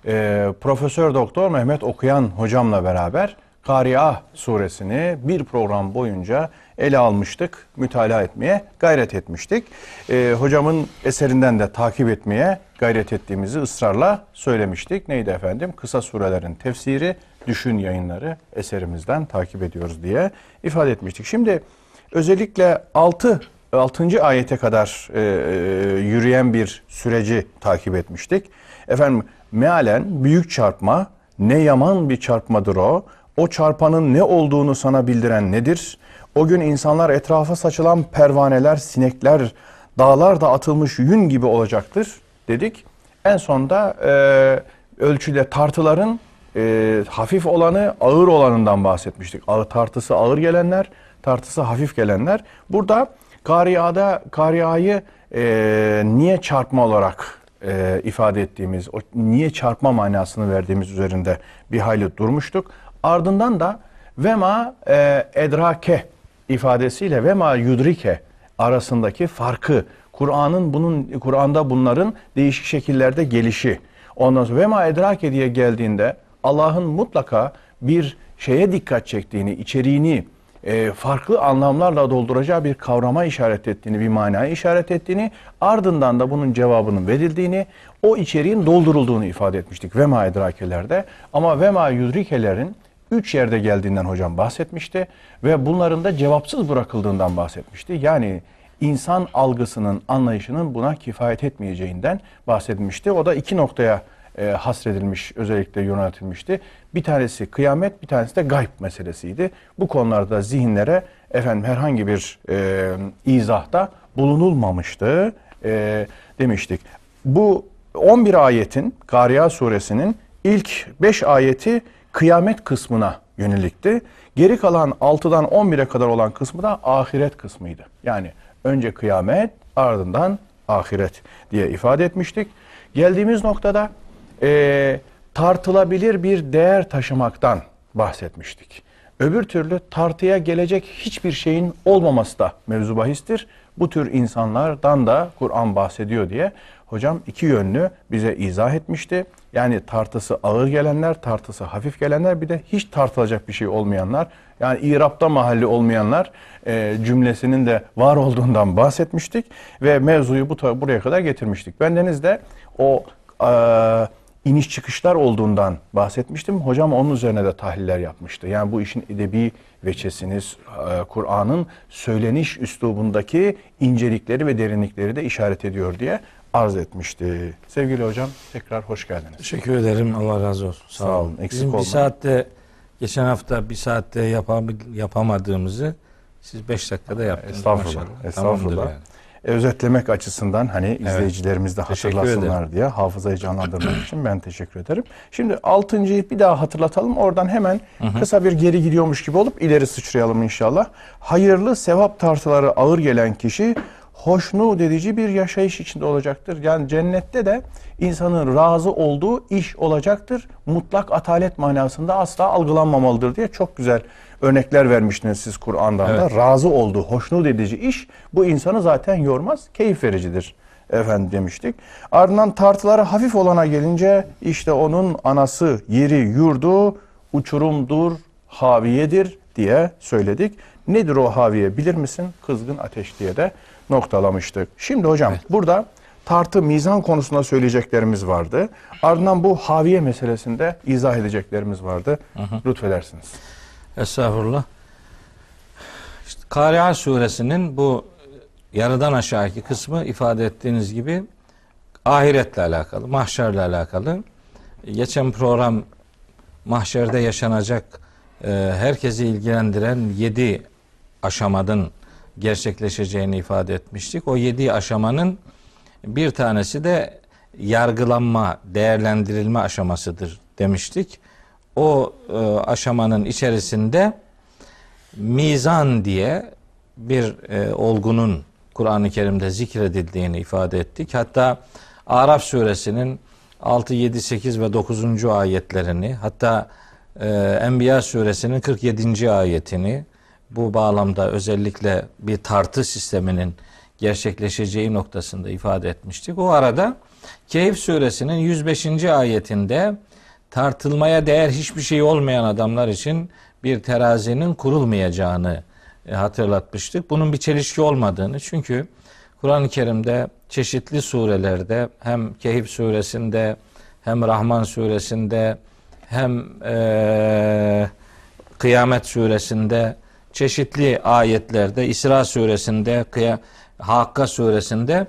e, Profesör Doktor Mehmet Okuyan hocamla beraber Kariah suresini bir program boyunca ele almıştık, mütalaa etmeye gayret etmiştik. E, hocamın eserinden de takip etmeye gayret ettiğimizi ısrarla söylemiştik. Neydi efendim? Kısa surelerin tefsiri, düşün yayınları eserimizden takip ediyoruz diye ifade etmiştik. Şimdi özellikle 6 6. ayete kadar e, e, yürüyen bir süreci takip etmiştik. Efendim mealen büyük çarpma ne yaman bir çarpmadır o. O çarpanın ne olduğunu sana bildiren nedir? O gün insanlar etrafa saçılan pervaneler, sinekler, dağlar da atılmış yün gibi olacaktır dedik. En sonda e, ölçüde tartıların e, hafif olanı ağır olanından bahsetmiştik. Ağır, tartısı ağır gelenler, tartısı hafif gelenler. Burada Kariya'da Kariya'yı e, niye çarpma olarak e, ifade ettiğimiz, o niye çarpma manasını verdiğimiz üzerinde bir hayli durmuştuk. Ardından da vema e, edrake ifadesiyle vema yudrike arasındaki farkı, Kur'an'ın bunun Kur'an'da bunların değişik şekillerde gelişi. Ondan sonra vema edrake diye geldiğinde Allah'ın mutlaka bir şeye dikkat çektiğini, içeriğini e, farklı anlamlarla dolduracağı bir kavrama işaret ettiğini, bir manaya işaret ettiğini, ardından da bunun cevabının verildiğini, o içeriğin doldurulduğunu ifade etmiştik vema edrakelerde. Ama vema yudrikelerin üç yerde geldiğinden hocam bahsetmişti ve bunların da cevapsız bırakıldığından bahsetmişti. Yani insan algısının, anlayışının buna kifayet etmeyeceğinden bahsetmişti. O da iki noktaya e, hasredilmiş, özellikle yöneltilmişti. Bir tanesi kıyamet, bir tanesi de gayb meselesiydi. Bu konularda zihinlere efendim herhangi bir e, izahda bulunulmamıştı e, demiştik. Bu 11 ayetin, Gariya suresinin ilk 5 ayeti kıyamet kısmına yönelikti. Geri kalan 6'dan 11'e kadar olan kısmı da ahiret kısmıydı. Yani önce kıyamet ardından ahiret diye ifade etmiştik. Geldiğimiz noktada e, tartılabilir bir değer taşımaktan bahsetmiştik. Öbür türlü tartıya gelecek hiçbir şeyin olmaması da mevzu bahistir. Bu tür insanlardan da Kur'an bahsediyor diye hocam iki yönlü bize izah etmişti. Yani tartısı ağır gelenler, tartısı hafif gelenler bir de hiç tartılacak bir şey olmayanlar. Yani İrab'da mahalli olmayanlar e, cümlesinin de var olduğundan bahsetmiştik. Ve mevzuyu bu buraya kadar getirmiştik. Bendeniz de o e, iniş çıkışlar olduğundan bahsetmiştim. Hocam onun üzerine de tahliller yapmıştı. Yani bu işin edebi veçesiniz, e, Kur'an'ın söyleniş üslubundaki incelikleri ve derinlikleri de işaret ediyor diye arz etmişti. Sevgili hocam tekrar hoş geldiniz. Teşekkür ederim. Allah razı olsun. Sağ, Sağ olun. Eksik Bizim olmayın. bir saatte geçen hafta bir saatte yapam yapamadığımızı siz beş dakikada yaptınız. Estağfurullah. Maşallah. Estağfurullah. Yani. E, özetlemek açısından hani evet. izleyicilerimiz de hatırlasınlar diye hafızayı canlandırmak için ben teşekkür ederim. Şimdi altıncıyı bir daha hatırlatalım. Oradan hemen hı hı. kısa bir geri gidiyormuş gibi olup ileri sıçrayalım inşallah. Hayırlı sevap tartıları ağır gelen kişi hoşnut edici bir yaşayış içinde olacaktır. Yani cennette de insanın razı olduğu iş olacaktır. Mutlak atalet manasında asla algılanmamalıdır diye çok güzel örnekler vermiştiniz siz Kur'an'dan evet. da. Razı olduğu, hoşnut edici iş bu insanı zaten yormaz, keyif vericidir efendim demiştik. Ardından tartıları hafif olana gelince işte onun anası, yeri, yurdu uçurumdur, haviyedir diye söyledik. Nedir o haviye bilir misin? Kızgın ateş diye de noktalamıştık. Şimdi hocam evet. burada tartı mizan konusunda söyleyeceklerimiz vardı. Ardından bu haviye meselesinde izah edeceklerimiz vardı. Hı hı. Lütfedersiniz. Estağfurullah. İşte Kari'a suresinin bu yarıdan aşağıki kısmı ifade ettiğiniz gibi ahiretle alakalı, mahşerle alakalı. Geçen program mahşerde yaşanacak e, herkesi ilgilendiren yedi aşamadın gerçekleşeceğini ifade etmiştik. O yedi aşamanın bir tanesi de yargılanma, değerlendirilme aşamasıdır demiştik. O e, aşamanın içerisinde mizan diye bir e, olgunun Kur'an-ı Kerim'de zikredildiğini ifade ettik. Hatta Araf suresinin 6, 7, 8 ve 9. ayetlerini hatta e, Enbiya suresinin 47. ayetini bu bağlamda özellikle bir tartı sisteminin gerçekleşeceği noktasında ifade etmiştik. O arada Keyif suresinin 105. ayetinde tartılmaya değer hiçbir şey olmayan adamlar için bir terazinin kurulmayacağını e, hatırlatmıştık. Bunun bir çelişki olmadığını çünkü Kur'an-ı Kerim'de çeşitli surelerde hem Kehif suresinde hem Rahman suresinde hem e, Kıyamet suresinde çeşitli ayetlerde İsra suresinde Hakka suresinde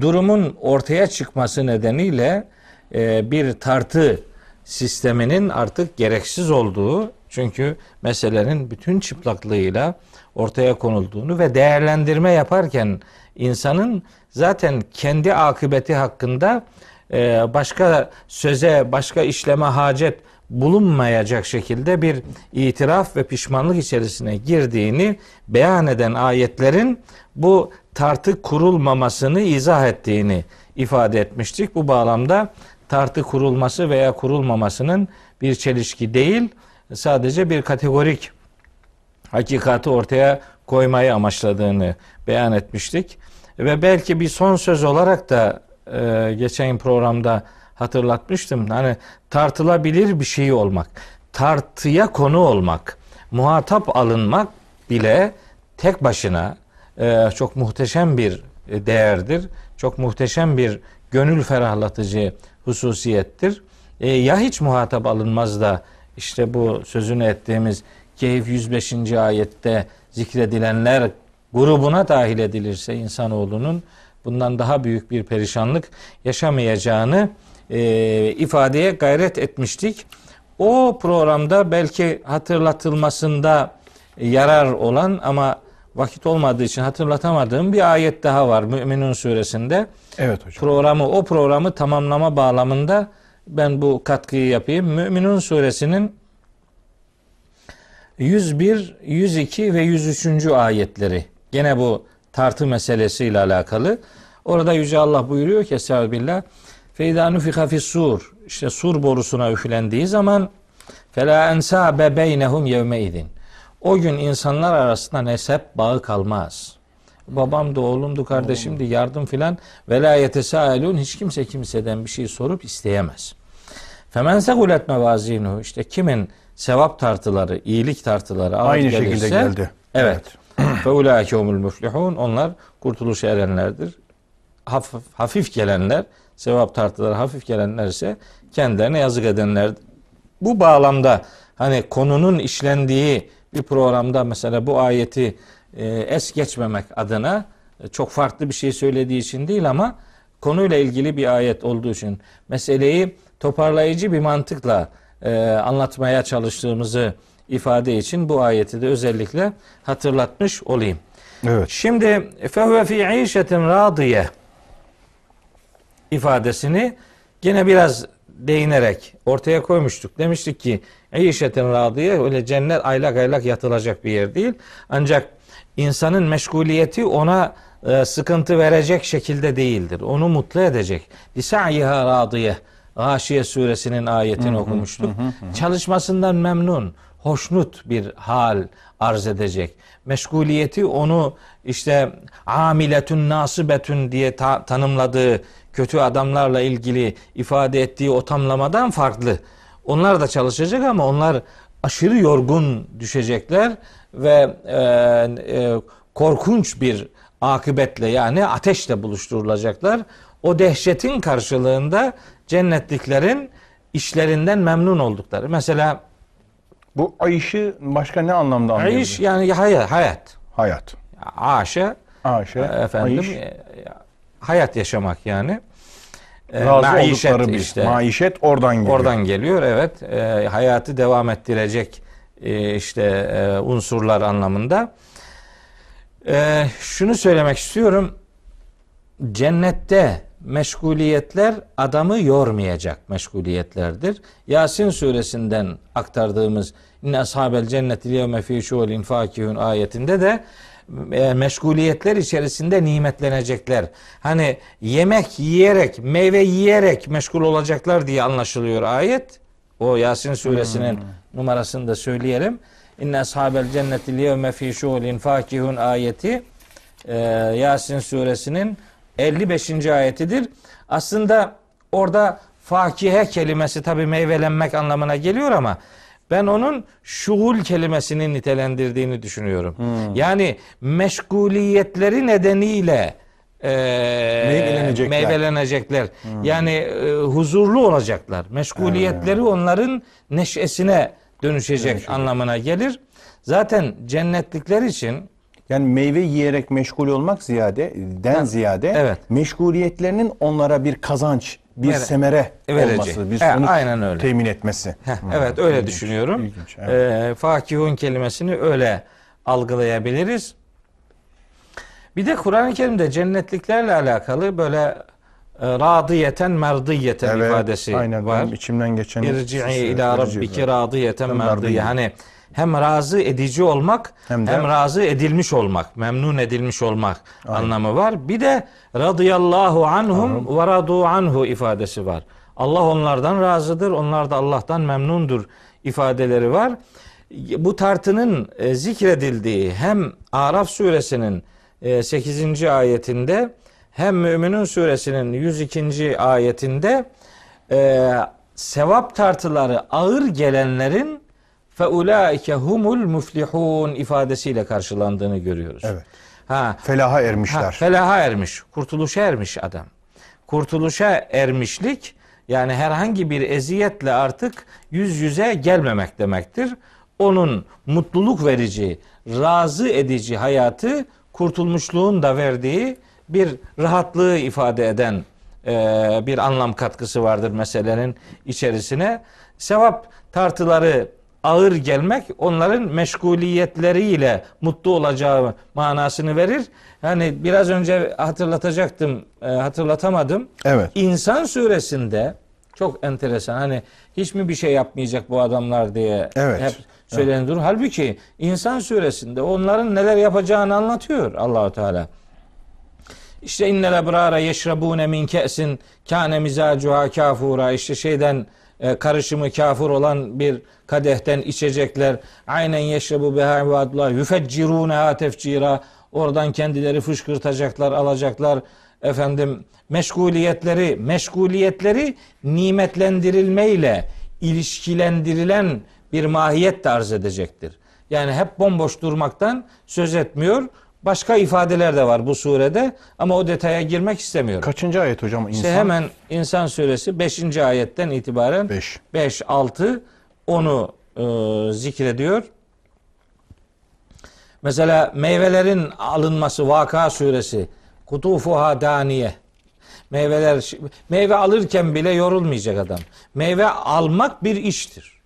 durumun ortaya çıkması nedeniyle e, bir tartı sisteminin artık gereksiz olduğu çünkü meselenin bütün çıplaklığıyla ortaya konulduğunu ve değerlendirme yaparken insanın zaten kendi akıbeti hakkında e, başka söze, başka işleme hacet bulunmayacak şekilde bir itiraf ve pişmanlık içerisine girdiğini beyan eden ayetlerin bu tartı kurulmamasını izah ettiğini ifade etmiştik. Bu bağlamda tartı kurulması veya kurulmamasının bir çelişki değil, sadece bir kategorik hakikati ortaya koymayı amaçladığını beyan etmiştik. Ve belki bir son söz olarak da e, geçen programda hatırlatmıştım. Hani tartılabilir bir şey olmak, tartıya konu olmak, muhatap alınmak bile tek başına e, çok muhteşem bir değerdir. Çok muhteşem bir gönül ferahlatıcı hususiyettir. E, ya hiç muhatap alınmaz da işte bu sözünü ettiğimiz Keyif 105. ayette zikredilenler grubuna dahil edilirse insanoğlunun bundan daha büyük bir perişanlık yaşamayacağını e, ifadeye gayret etmiştik. O programda belki hatırlatılmasında yarar olan ama vakit olmadığı için hatırlatamadığım bir ayet daha var Müminun suresinde. Evet hocam. Programı o programı tamamlama bağlamında ben bu katkıyı yapayım. Müminun suresinin 101, 102 ve 103. ayetleri gene bu tartı meselesiyle alakalı. Orada Yüce Allah buyuruyor ki Estağfirullah Feyda nufika fis sur işte sur borusuna üflendiği zaman ensabe beynehum yevme idin. O gün insanlar arasında nesep bağı kalmaz. babamdı, oğlumdu, kardeşimdi, yardım filan. Velayete sailun hiç kimse kimseden bir şey sorup isteyemez. Femen segulet mevazinuhu işte kimin sevap tartıları, iyilik tartıları Aynı gelirse, şekilde geldi. Evet. Fe ulaike humul müflihun. Onlar kurtuluş erenlerdir. Hafif, hafif gelenler, sevap tartıları hafif gelenler ise kendilerine yazık edenlerdir. Bu bağlamda hani konunun işlendiği bir programda mesela bu ayeti e, es geçmemek adına e, çok farklı bir şey söylediği için değil ama konuyla ilgili bir ayet olduğu için meseleyi toparlayıcı bir mantıkla e, anlatmaya çalıştığımızı ifade için bu ayeti de özellikle hatırlatmış olayım. Evet. Şimdi fehve fi işetin radiye ifadesini gene biraz değinerek ortaya koymuştuk. Demiştik ki işetin radiye öyle cennet aylak aylak yatılacak bir yer değil. Ancak insanın meşguliyeti ona e, sıkıntı verecek şekilde değildir. Onu mutlu edecek. Lisa'yiha radiye. Gâşiye suresinin ayetini okumuştuk. Çalışmasından memnun, hoşnut bir hal arz edecek. Meşguliyeti onu işte amiletün nasibetün diye ta- tanımladığı kötü adamlarla ilgili ifade ettiği o tamlamadan farklı. Onlar da çalışacak ama onlar aşırı yorgun düşecekler ve e, e, korkunç bir akıbetle yani ateşle buluşturulacaklar. O dehşetin karşılığında cennetliklerin işlerinden memnun oldukları. Mesela Bu ayışı başka ne anlamda anlayabiliriz? iş yani hayat, hayat. Hayat. Aşe Aşe, efendim ayış, e, hayat yaşamak yani. E, razı maişet oldukları bir işte. maişet oradan geliyor. Oradan geliyor evet. E, hayatı devam ettirecek e, işte e, unsurlar anlamında. E, şunu söylemek istiyorum. Cennette meşguliyetler adamı yormayacak meşguliyetlerdir. Yasin suresinden aktardığımız İnne ashabel cenneti yevme fî şuulin fakihun ayetinde de meşguliyetler içerisinde nimetlenecekler. Hani yemek yiyerek, meyve yiyerek meşgul olacaklar diye anlaşılıyor ayet. O Yasin suresinin numarasını da söyleyelim. İnne ashabel cenneti yevme fî şuulin fakihun ayeti e, Yasin suresinin 55. ayetidir. Aslında orada fakihe kelimesi tabi meyvelenmek anlamına geliyor ama ben onun şuul kelimesini nitelendirdiğini düşünüyorum. Yani meşguliyetleri nedeniyle e, Meyvelenecekler. meyvelenecekler. Yani e, huzurlu olacaklar. Meşguliyetleri onların neşesine dönüşecek anlamına gelir. Zaten cennetlikler için Yani meyve yiyerek meşgul olmak ziyade, den ziyade evet. meşguliyetlerinin onlara bir kazanç, bir Evet. semere Verecek. olması, bir He, sonuç aynen öyle. temin etmesi. Heh, Hı, evet öyle ilginç, düşünüyorum. ilginç, evet. Ee, fakihun kelimesini öyle algılayabiliriz. Bir de Kur'an-ı Kerim'de cennetliklerle alakalı böyle e, radiyeten merdiyeten Evet, ifadesi aynen, var. benim içimden geçen İrci'i ila rabbiki radiyeten merdiye. Hani hem razı edici olmak Hem hem, de- razı edilmiş olmak, memnun edilmiş olmak anlamı var. Bir de radıyallahu anhum ve radu anhu ifadesi var. Allah onlardan razıdır, onlar da Allah'tan memnundur ifadeleri var. Bu tartının e, zikredildiği hem Araf suresinin e, 8. ayetinde hem Müminun suresinin 102. ayetinde e, sevap tartıları ağır gelenlerin fe ulaike humul muflihun ifadesiyle karşılandığını görüyoruz. Evet. Ha, Felaha ha, ermişler. felaha ermiş, kurtuluşa ermiş adam. Kurtuluşa ermişlik yani herhangi bir eziyetle artık yüz yüze gelmemek demektir. Onun mutluluk verici, razı edici hayatı kurtulmuşluğun da verdiği bir rahatlığı ifade eden e, bir anlam katkısı vardır meselenin içerisine. Sevap tartıları ağır gelmek onların meşguliyetleriyle mutlu olacağı manasını verir. Yani biraz önce hatırlatacaktım, e, hatırlatamadım. Evet. İnsan suresinde çok enteresan hani hiç mi bir şey yapmayacak bu adamlar diye Evet. hep söyleniyor. Halbuki insan suresinde onların neler yapacağını anlatıyor Allahu Teala. İşte innel ebrara yeşrabune min ke'sin kâne mizacuha kafura işte şeyden karışımı kafur olan bir kadehten içecekler. Aynen yeşrebu biha ibadullah yufeccirûneha tefcira. Oradan kendileri fışkırtacaklar, alacaklar. Efendim meşguliyetleri, meşguliyetleri nimetlendirilmeyle ilişkilendirilen bir mahiyet de arz edecektir. Yani hep bomboş durmaktan söz etmiyor. Başka ifadeler de var bu surede ama o detaya girmek istemiyorum. Kaçıncı ayet hocam? İnsan? İşte hemen İnsan suresi 5. ayetten itibaren Beş. 5 6 onu e, zikrediyor. Mesela meyvelerin alınması Vaka suresi kutufuha daniye. Meyveler meyve alırken bile yorulmayacak adam. Meyve almak bir iştir.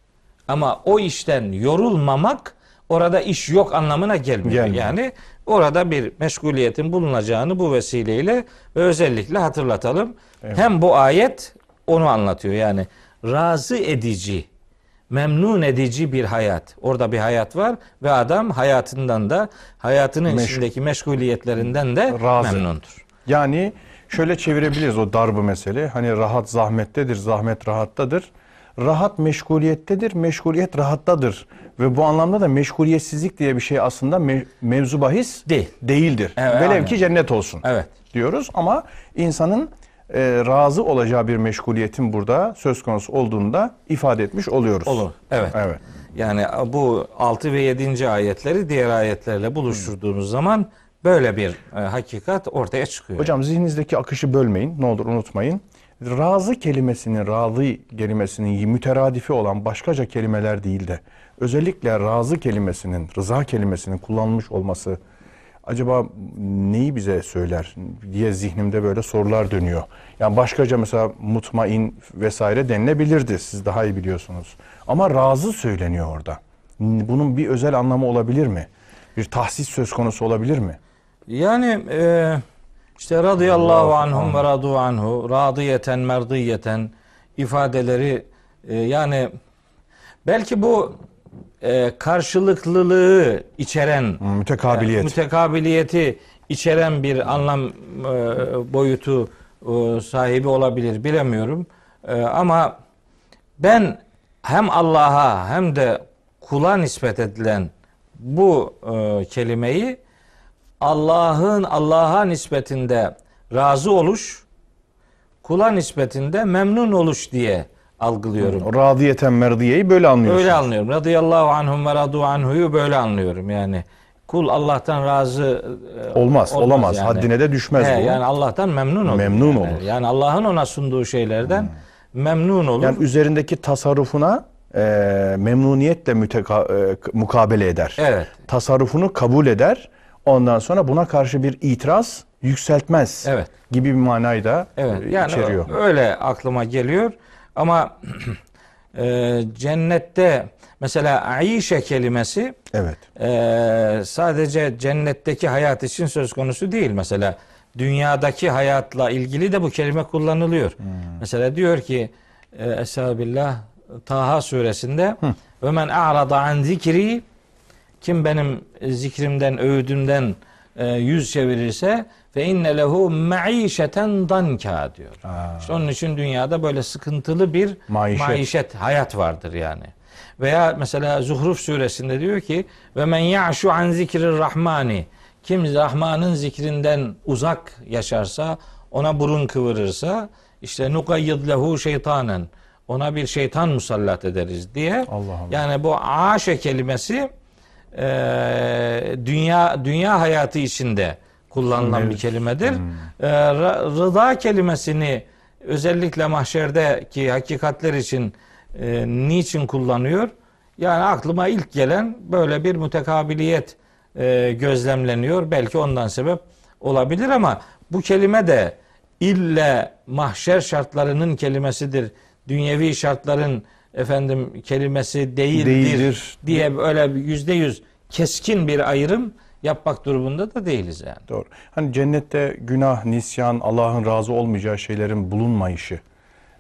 Ama o işten yorulmamak orada iş yok anlamına gelmiyor. Gelmiyor. Yani orada bir meşguliyetin bulunacağını bu vesileyle ve özellikle hatırlatalım. Hem bu ayet onu anlatıyor. Yani razı edici, memnun edici bir hayat. Orada bir hayat var ve adam hayatından da hayatının Meş- içindeki meşguliyetlerinden de Razı. memnundur. Yani şöyle çevirebiliriz o darbı mesele. Hani rahat zahmettedir, zahmet rahattadır. Rahat meşguliyettedir, meşguliyet rahattadır. Ve bu anlamda da meşguliyetsizlik diye bir şey aslında me- mevzu bahis Değil. değildir. Evet, Velev aynen. ki cennet olsun Evet. diyoruz ama insanın e, razı olacağı bir meşguliyetin burada söz konusu olduğunda ifade etmiş oluyoruz. Olur. Evet. Evet. Yani bu 6 ve 7. ayetleri diğer ayetlerle buluşturduğumuz zaman böyle bir e, hakikat ortaya çıkıyor. Hocam zihninizdeki akışı bölmeyin. Ne olur unutmayın. Razı kelimesinin, razı kelimesinin müteradifi olan başkaca kelimeler değil de özellikle razı kelimesinin, rıza kelimesinin kullanılmış olması acaba neyi bize söyler diye zihnimde böyle sorular dönüyor. Yani başkaca mesela mutmain vesaire denilebilirdi. Siz daha iyi biliyorsunuz. Ama razı söyleniyor orada. Bunun bir özel anlamı olabilir mi? Bir tahsis söz konusu olabilir mi? Yani e, işte radıyallahu Allahu anhum ve radu anhu, radiyeten merdiyeten ifadeleri e, yani belki bu e, karşılıklılığı içeren Mütekabiliyet. e, mütekabiliyeti içeren bir anlam e, boyutu e, sahibi olabilir bilemiyorum. E, ama ben hem Allah'a hem de kula nispet edilen bu e, kelimeyi Allah'ın Allah'a nispetinde razı oluş, kula nispetinde memnun oluş diye algılıyorum. Radiyeten merdiyeyi böyle anlıyorsunuz. Öyle anlıyorum. Radıyallahu anhum ve radu anhu'yu böyle anlıyorum yani. Kul Allah'tan razı e, Olmaz, olamaz. yani. Haddine de düşmez He, bu. Yani Allah'tan memnun olur. Memnun yani. olur. Yani Allah'ın ona sunduğu şeylerden memnun olur. Yani üzerindeki tasarrufuna e, memnuniyetle müteka- e, mukabele eder. Evet. Tasarrufunu kabul eder. Ondan sonra buna karşı bir itiraz yükseltmez. Evet. Gibi bir manayı da Evet. e, Yani içeriyor. öyle aklıma geliyor. Ama e, cennette mesela aişe kelimesi Evet. Ee, sadece cennetteki hayat için söz konusu değil. Mesela dünyadaki hayatla ilgili de bu kelime kullanılıyor. Hmm. Mesela diyor ki e, Estağfirullah Taha suresinde ve men a'rada an zikri kim benim zikrimden, öğüdümden e, yüz çevirirse fe inne lehu maişeten danka diyor. İşte onun için dünyada böyle sıkıntılı bir Maişet. maişet, hayat vardır yani. Veya mesela Zuhruf suresinde diyor ki ve men ya'şu an zikrir rahmani kim Rahman'ın zikrinden uzak yaşarsa ona burun kıvırırsa işte nukayyid lehu şeytanen ona bir şeytan musallat ederiz diye. Allah Allah. Yani bu aşe kelimesi e, dünya dünya hayatı içinde kullanılan bir kelimedir. E, ra- rıza kelimesini özellikle mahşerdeki hakikatler için e, niçin kullanıyor? Yani aklıma ilk gelen böyle bir mütekabiliyet e, gözlemleniyor. Belki ondan sebep olabilir ama bu kelime de ille mahşer şartlarının kelimesidir. Dünyevi şartların efendim kelimesi değildir, Değildir. diye böyle yüzde yüz keskin bir ayrım yapmak durumunda da değiliz yani. Doğru. Hani cennette günah, nisyan, Allah'ın razı olmayacağı şeylerin bulunmayışı,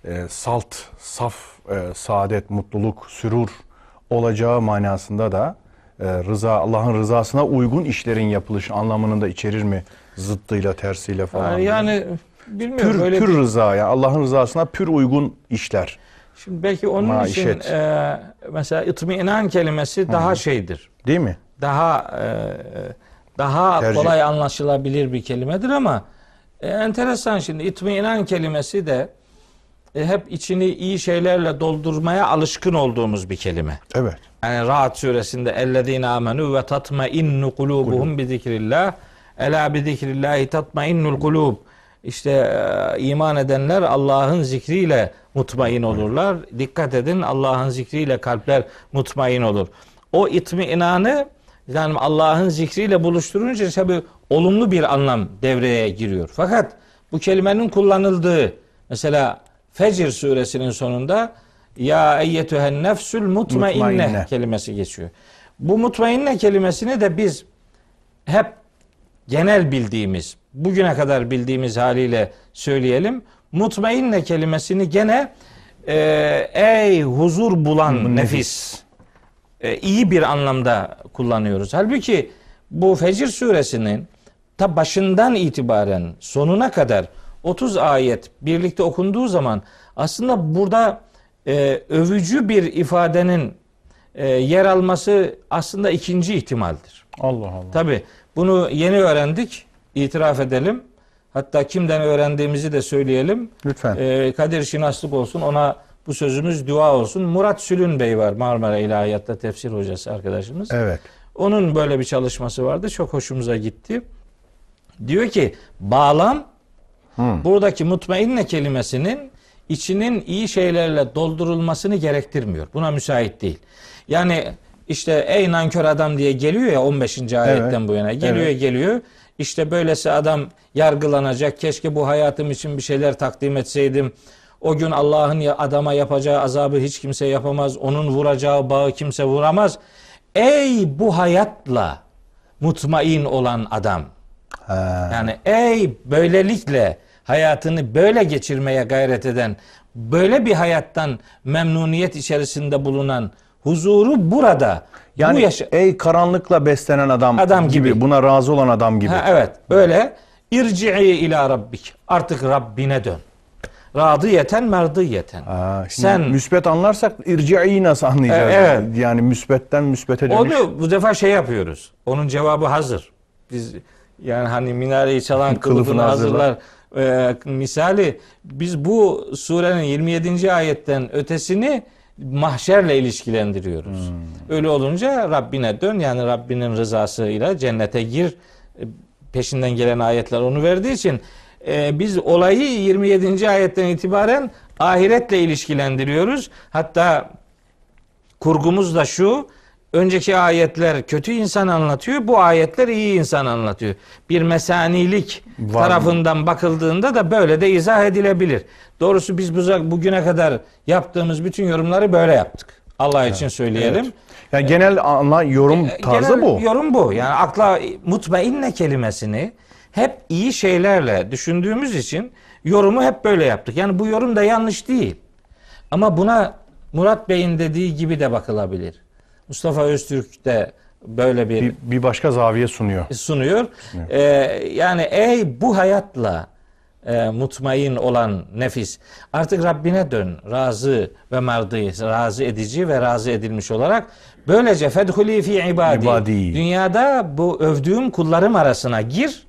e, salt, saf, e, saadet, mutluluk, sürur olacağı manasında da e, rıza, Allah'ın rızasına uygun işlerin yapılışı anlamını da içerir mi? Zıttıyla, tersiyle falan. Yani bilmiyorum pür, öyle pür bir- rıza yani Allah'ın rızasına pür uygun işler. Şimdi belki onun Maişet. için e, mesela itminan kelimesi daha şeydir. Değil mi? Daha e, daha Tercih. kolay anlaşılabilir bir kelimedir ama e, enteresan şimdi itminan kelimesi de e, hep içini iyi şeylerle doldurmaya alışkın olduğumuz bir kelime. Evet. Yani Rahat suresinde ellezine amenu ve tatmainnu kulubuhum bi zikrillah. Ela bi zikrillahi tatmainnul kulub. İşte e, iman edenler Allah'ın zikriyle mutmain olurlar. Dikkat edin Allah'ın zikriyle kalpler mutmain olur. O itminanı yani Allah'ın zikriyle buluşturunca tabi olumlu bir anlam devreye giriyor. Fakat bu kelimenin kullanıldığı mesela Fecr suresinin sonunda ya eyyetühen nefsül mutmainne, Mutmainne. kelimesi geçiyor. Bu mutmainne kelimesini de biz hep genel bildiğimiz, bugüne kadar bildiğimiz haliyle söyleyelim. Mutmainne kelimesini gene e, ey huzur bulan nefis e, iyi bir anlamda kullanıyoruz. Halbuki bu Fecr suresinin ta başından itibaren sonuna kadar 30 ayet birlikte okunduğu zaman aslında burada e, övücü bir ifadenin e, yer alması aslında ikinci ihtimaldir. Allah Allah. Tabi bunu yeni öğrendik. itiraf edelim. Hatta kimden öğrendiğimizi de söyleyelim. Lütfen. Ee, Kadir Şinaslık olsun. Ona bu sözümüz dua olsun. Murat Sülün Bey var. Marmara İlahiyat'ta tefsir hocası arkadaşımız. Evet. Onun böyle bir çalışması vardı. Çok hoşumuza gitti. Diyor ki bağlam Hmm. buradaki mutmainne kelimesinin içinin iyi şeylerle doldurulmasını gerektirmiyor. Buna müsait değil. Yani işte ey nankör adam diye geliyor ya 15. ayetten bu yana. Geliyor Evet. geliyor. İşte böylesi adam yargılanacak. Keşke bu hayatım için bir şeyler takdim etseydim. O gün Allah'ın adama yapacağı azabı hiç kimse yapamaz. Onun vuracağı bağı kimse vuramaz. Ey bu hayatla mutmain olan adam. Ha. Yani ey böylelikle hayatını böyle geçirmeye gayret eden, böyle bir hayattan memnuniyet içerisinde bulunan huzuru burada. Yani bu yaşa- ey karanlıkla beslenen adam, Adam gibi. buna razı olan adam gibi. Ha, evet öyle. İrci'i ila rabbik. Artık Rabbine dön. Radiyeten merdiyeten. Ha, şimdi Sen müsbet anlarsak irci'i nasıl anlayacağız? E, evet. Yani müsbetten müsbete dönüş. onu bu defa şey yapıyoruz. Onun cevabı hazır. Biz yani hani minareyi çalan Kılıfını kılıfını hazırlar. hazırlar. Ee, misali biz bu surenin 27. ayetten ötesini mahşerle ilişkilendiriyoruz. Hmm. Öyle olunca Rabbine dön yani Rabbinin rızasıyla cennete gir. E, Peşinden gelen ayetler onu verdiği için e, biz olayı 27. ayetten itibaren ahiretle ilişkilendiriyoruz. Hatta kurgumuz da şu. Önceki ayetler kötü insan anlatıyor. Bu ayetler iyi insan anlatıyor. Bir mesanilik Var mı? tarafından bakıldığında da böyle de izah edilebilir. Doğrusu biz bu- bugüne kadar yaptığımız bütün yorumları böyle yaptık. Allah için söyleyelim. Yani genel anla yorum tarzı E, Genel bu. Yorum bu. Yani akla mutmainne kelimesini hep iyi şeylerle düşündüğümüz için yorumu hep böyle yaptık. Yani bu yorum da yanlış değil. Ama buna Murat Bey'in dediği gibi de bakılabilir. Mustafa Öztürk de böyle bir, Bir, bir başka zaviye sunuyor. sunuyor. Ee, yani ey bu hayatla e, mutmain olan nefis artık Rabbine dön. Razı ve merdi, razı edici ve razı edilmiş olarak böylece fedhuli fi ibadi. İbadi. Dünyada bu övdüğüm kullarım arasına gir.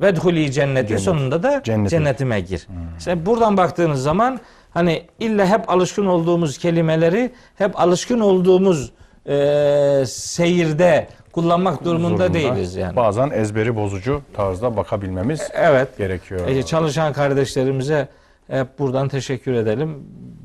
Vedhuli cenneti Cennet. sonunda da Cennete. cennetime gir. İşte buradan baktığınız zaman hani illa hep alışkın olduğumuz kelimeleri hep alışkın olduğumuz e, seyirde kullanmak durumunda Zorunda. değiliz yani. Bazen ezberi bozucu tarzda bakabilmemiz Evet. gerekiyor. E, çalışan kardeşlerimize hep buradan teşekkür edelim.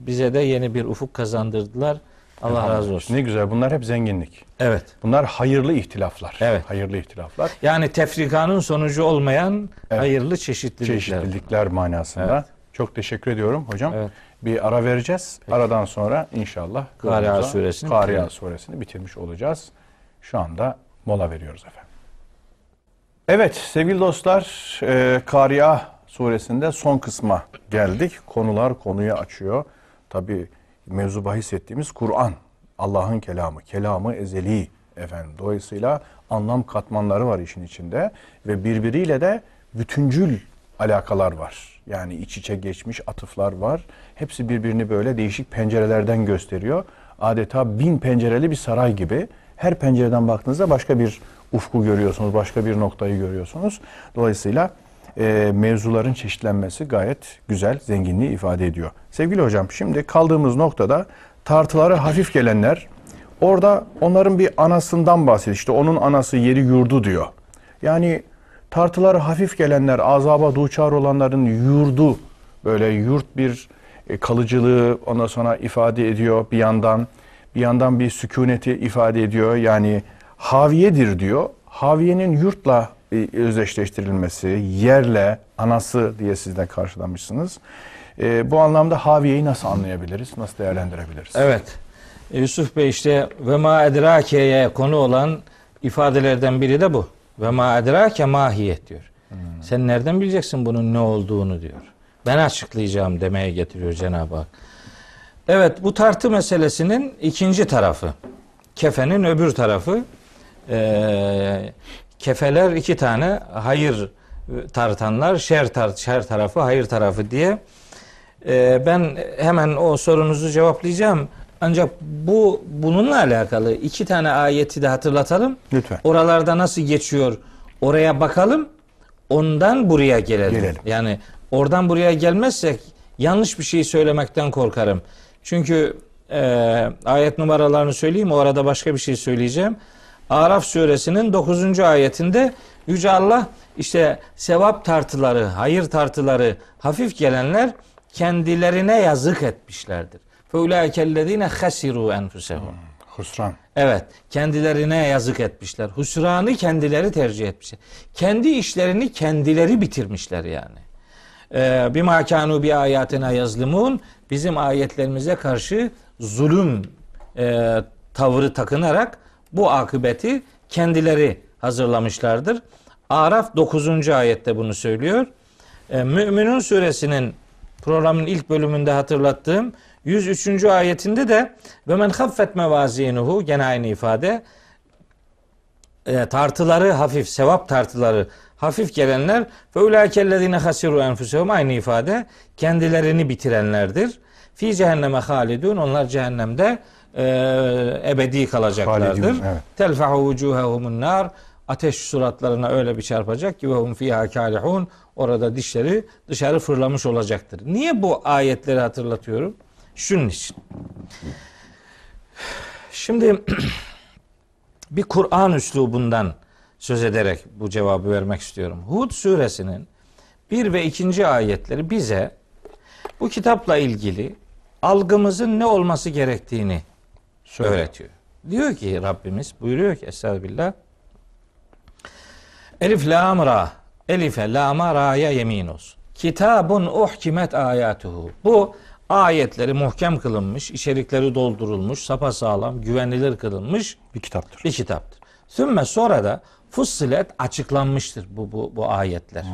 Bize de yeni bir ufuk kazandırdılar. Allah razı olsun. Ne güzel. Bunlar hep zenginlik. Evet. Bunlar hayırlı ihtilaflar. Evet. Hayırlı ihtilaflar. Yani tefrikanın sonucu olmayan Evet. hayırlı çeşitlilikler. Çeşitlilikler manasında. Evet. Çok teşekkür ediyorum hocam. Evet. Bir ara vereceğiz. Aradan sonra inşallah Kari'a yolumuza suresini bitireceğiz. suresini bitirmiş olacağız. Şu anda mola veriyoruz efendim. Evet sevgili dostlar e, Kari'a suresinde son kısma geldik. Konular konuyu açıyor. Tabi mevzu bahis ettiğimiz Kur'an. Allah'ın kelamı. Kelamı ezeli efendim. Dolayısıyla anlam katmanları var işin içinde. Ve birbiriyle de bütüncül alakalar var. Yani iç içe geçmiş atıflar var. Hepsi birbirini böyle değişik pencerelerden gösteriyor. Adeta bin pencereli bir saray gibi. Her pencereden baktığınızda başka bir ufku görüyorsunuz, başka bir noktayı görüyorsunuz. Dolayısıyla e, mevzuların çeşitlenmesi gayet güzel, zenginliği ifade ediyor. Sevgili hocam, şimdi kaldığımız noktada tartıları hafif gelenler, orada onların bir anasından bahsediyor. İşte onun anası yeri yurdu diyor. Yani tartıları hafif gelenler, azaba duçar olanların yurdu, böyle yurt bir e, kalıcılığı ondan sonra ifade ediyor bir yandan. Bir yandan bir sükuneti ifade ediyor. Yani haviyedir diyor. Haviyenin yurtla e, özdeşleştirilmesi, yerle, anası diye sizden karşılamışsınız. E, bu anlamda haviyeyi nasıl anlayabiliriz, nasıl değerlendirebiliriz? Evet. E, Yusuf Bey işte ve ma edrake'ye konu olan ifadelerden biri de bu. Ve ma edrake mahiyet diyor. Hmm. Sen nereden bileceksin bunun ne olduğunu diyor. Ben açıklayacağım demeye getiriyor Cenab-ı Hak. Evet bu tartı meselesinin ikinci tarafı. Kefenin öbür tarafı. Ee, kefeler iki tane hayır tartanlar şer, tar şer tarafı hayır tarafı diye. Ee, ben hemen o sorunuzu cevaplayacağım. Ancak bu bununla alakalı iki tane ayeti de hatırlatalım. Lütfen. Oralarda nasıl geçiyor oraya bakalım. Ondan buraya gelelim. Gelelim. Yani oradan buraya gelmezsek yanlış bir şey söylemekten korkarım. Çünkü e, ayet numaralarını söyleyeyim. O arada başka bir şey söyleyeceğim. Araf suresinin 9. ayetinde Yüce Allah işte sevap tartıları, hayır tartıları hafif gelenler kendilerine yazık etmişlerdir. Feulaikellezine hasiru enfusehum. Husran. Evet, kendilerine yazık etmişler. Husranı kendileri tercih etmişler. Kendi işlerini kendileri bitirmişler yani. Ee, bir makanu bir ayatına yazlimun bizim ayetlerimize karşı zulüm e, tavrı takınarak bu akıbeti kendileri hazırlamışlardır. Araf 9. ayette bunu söylüyor. E, Müminun suresinin programın ilk bölümünde hatırlattığım 103. ayetinde de ve men haffet mevazinuhu gene aynı ifade e, tartıları hafif sevap tartıları hafif gelenler fe ulaikellezine hasiru enfusehum aynı ifade kendilerini bitirenlerdir. Fi cehenneme halidun onlar cehennemde e, ebedi kalacaklardır. Telfahu vucuhehumun nar ateş suratlarına öyle bir çarpacak ki ve hum fiha orada dişleri dışarı fırlamış olacaktır. Niye bu ayetleri hatırlatıyorum? Şunun için. Şimdi bir Kur'an üslubundan söz ederek bu cevabı vermek istiyorum. Hud suresinin bir ve ikinci ayetleri bize bu kitapla ilgili algımızın ne olması gerektiğini Söyle. öğretiyor. Diyor ki Rabbimiz buyuruyor ki Estağfirullah Elif lam ra Elife lama ra'ya yemin olsun. Kitabun uhkimet ayatuhu. Bu ayetleri muhkem kılınmış, içerikleri doldurulmuş, sapasağlam, güvenilir kılınmış Bir kitaptır. bir kitaptır. Sümme sonra da fussilet açıklanmıştır bu, bu, bu ayetler.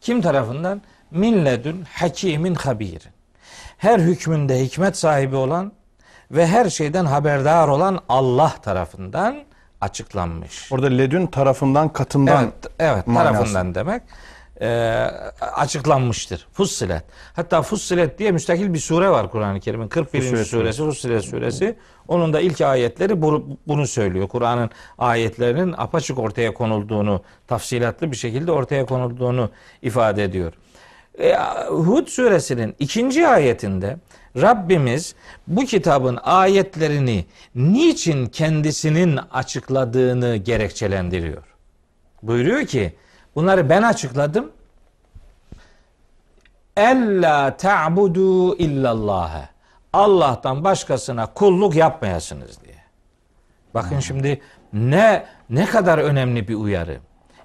Kim tarafından? Min ledün hakimin habirin. Her hükmünde hikmet sahibi olan ve her şeyden haberdar olan Allah tarafından açıklanmış. Orada ledün tarafından katından Evet, evet manası. tarafından demek e, açıklanmıştır. Fussilet. Hatta Fussilet diye müstakil bir sure var Kur'an-ı Kerim'in 41. Fussilet suresi Fussilet suresi. Onun da ilk ayetleri bu- bunu söylüyor. Kur'an'ın ayetlerinin apaçık ortaya konulduğunu, tafsilatlı bir şekilde ortaya konulduğunu ifade ediyor. E, Hud suresinin ikinci ayetinde Rabbimiz bu kitabın ayetlerini niçin kendisinin açıkladığını gerekçelendiriyor. Buyuruyor ki bunları ben açıkladım. Ella ta'budu illallah'a. Allah'tan başkasına kulluk yapmayasınız diye. Bakın şimdi ne ne kadar önemli bir uyarı.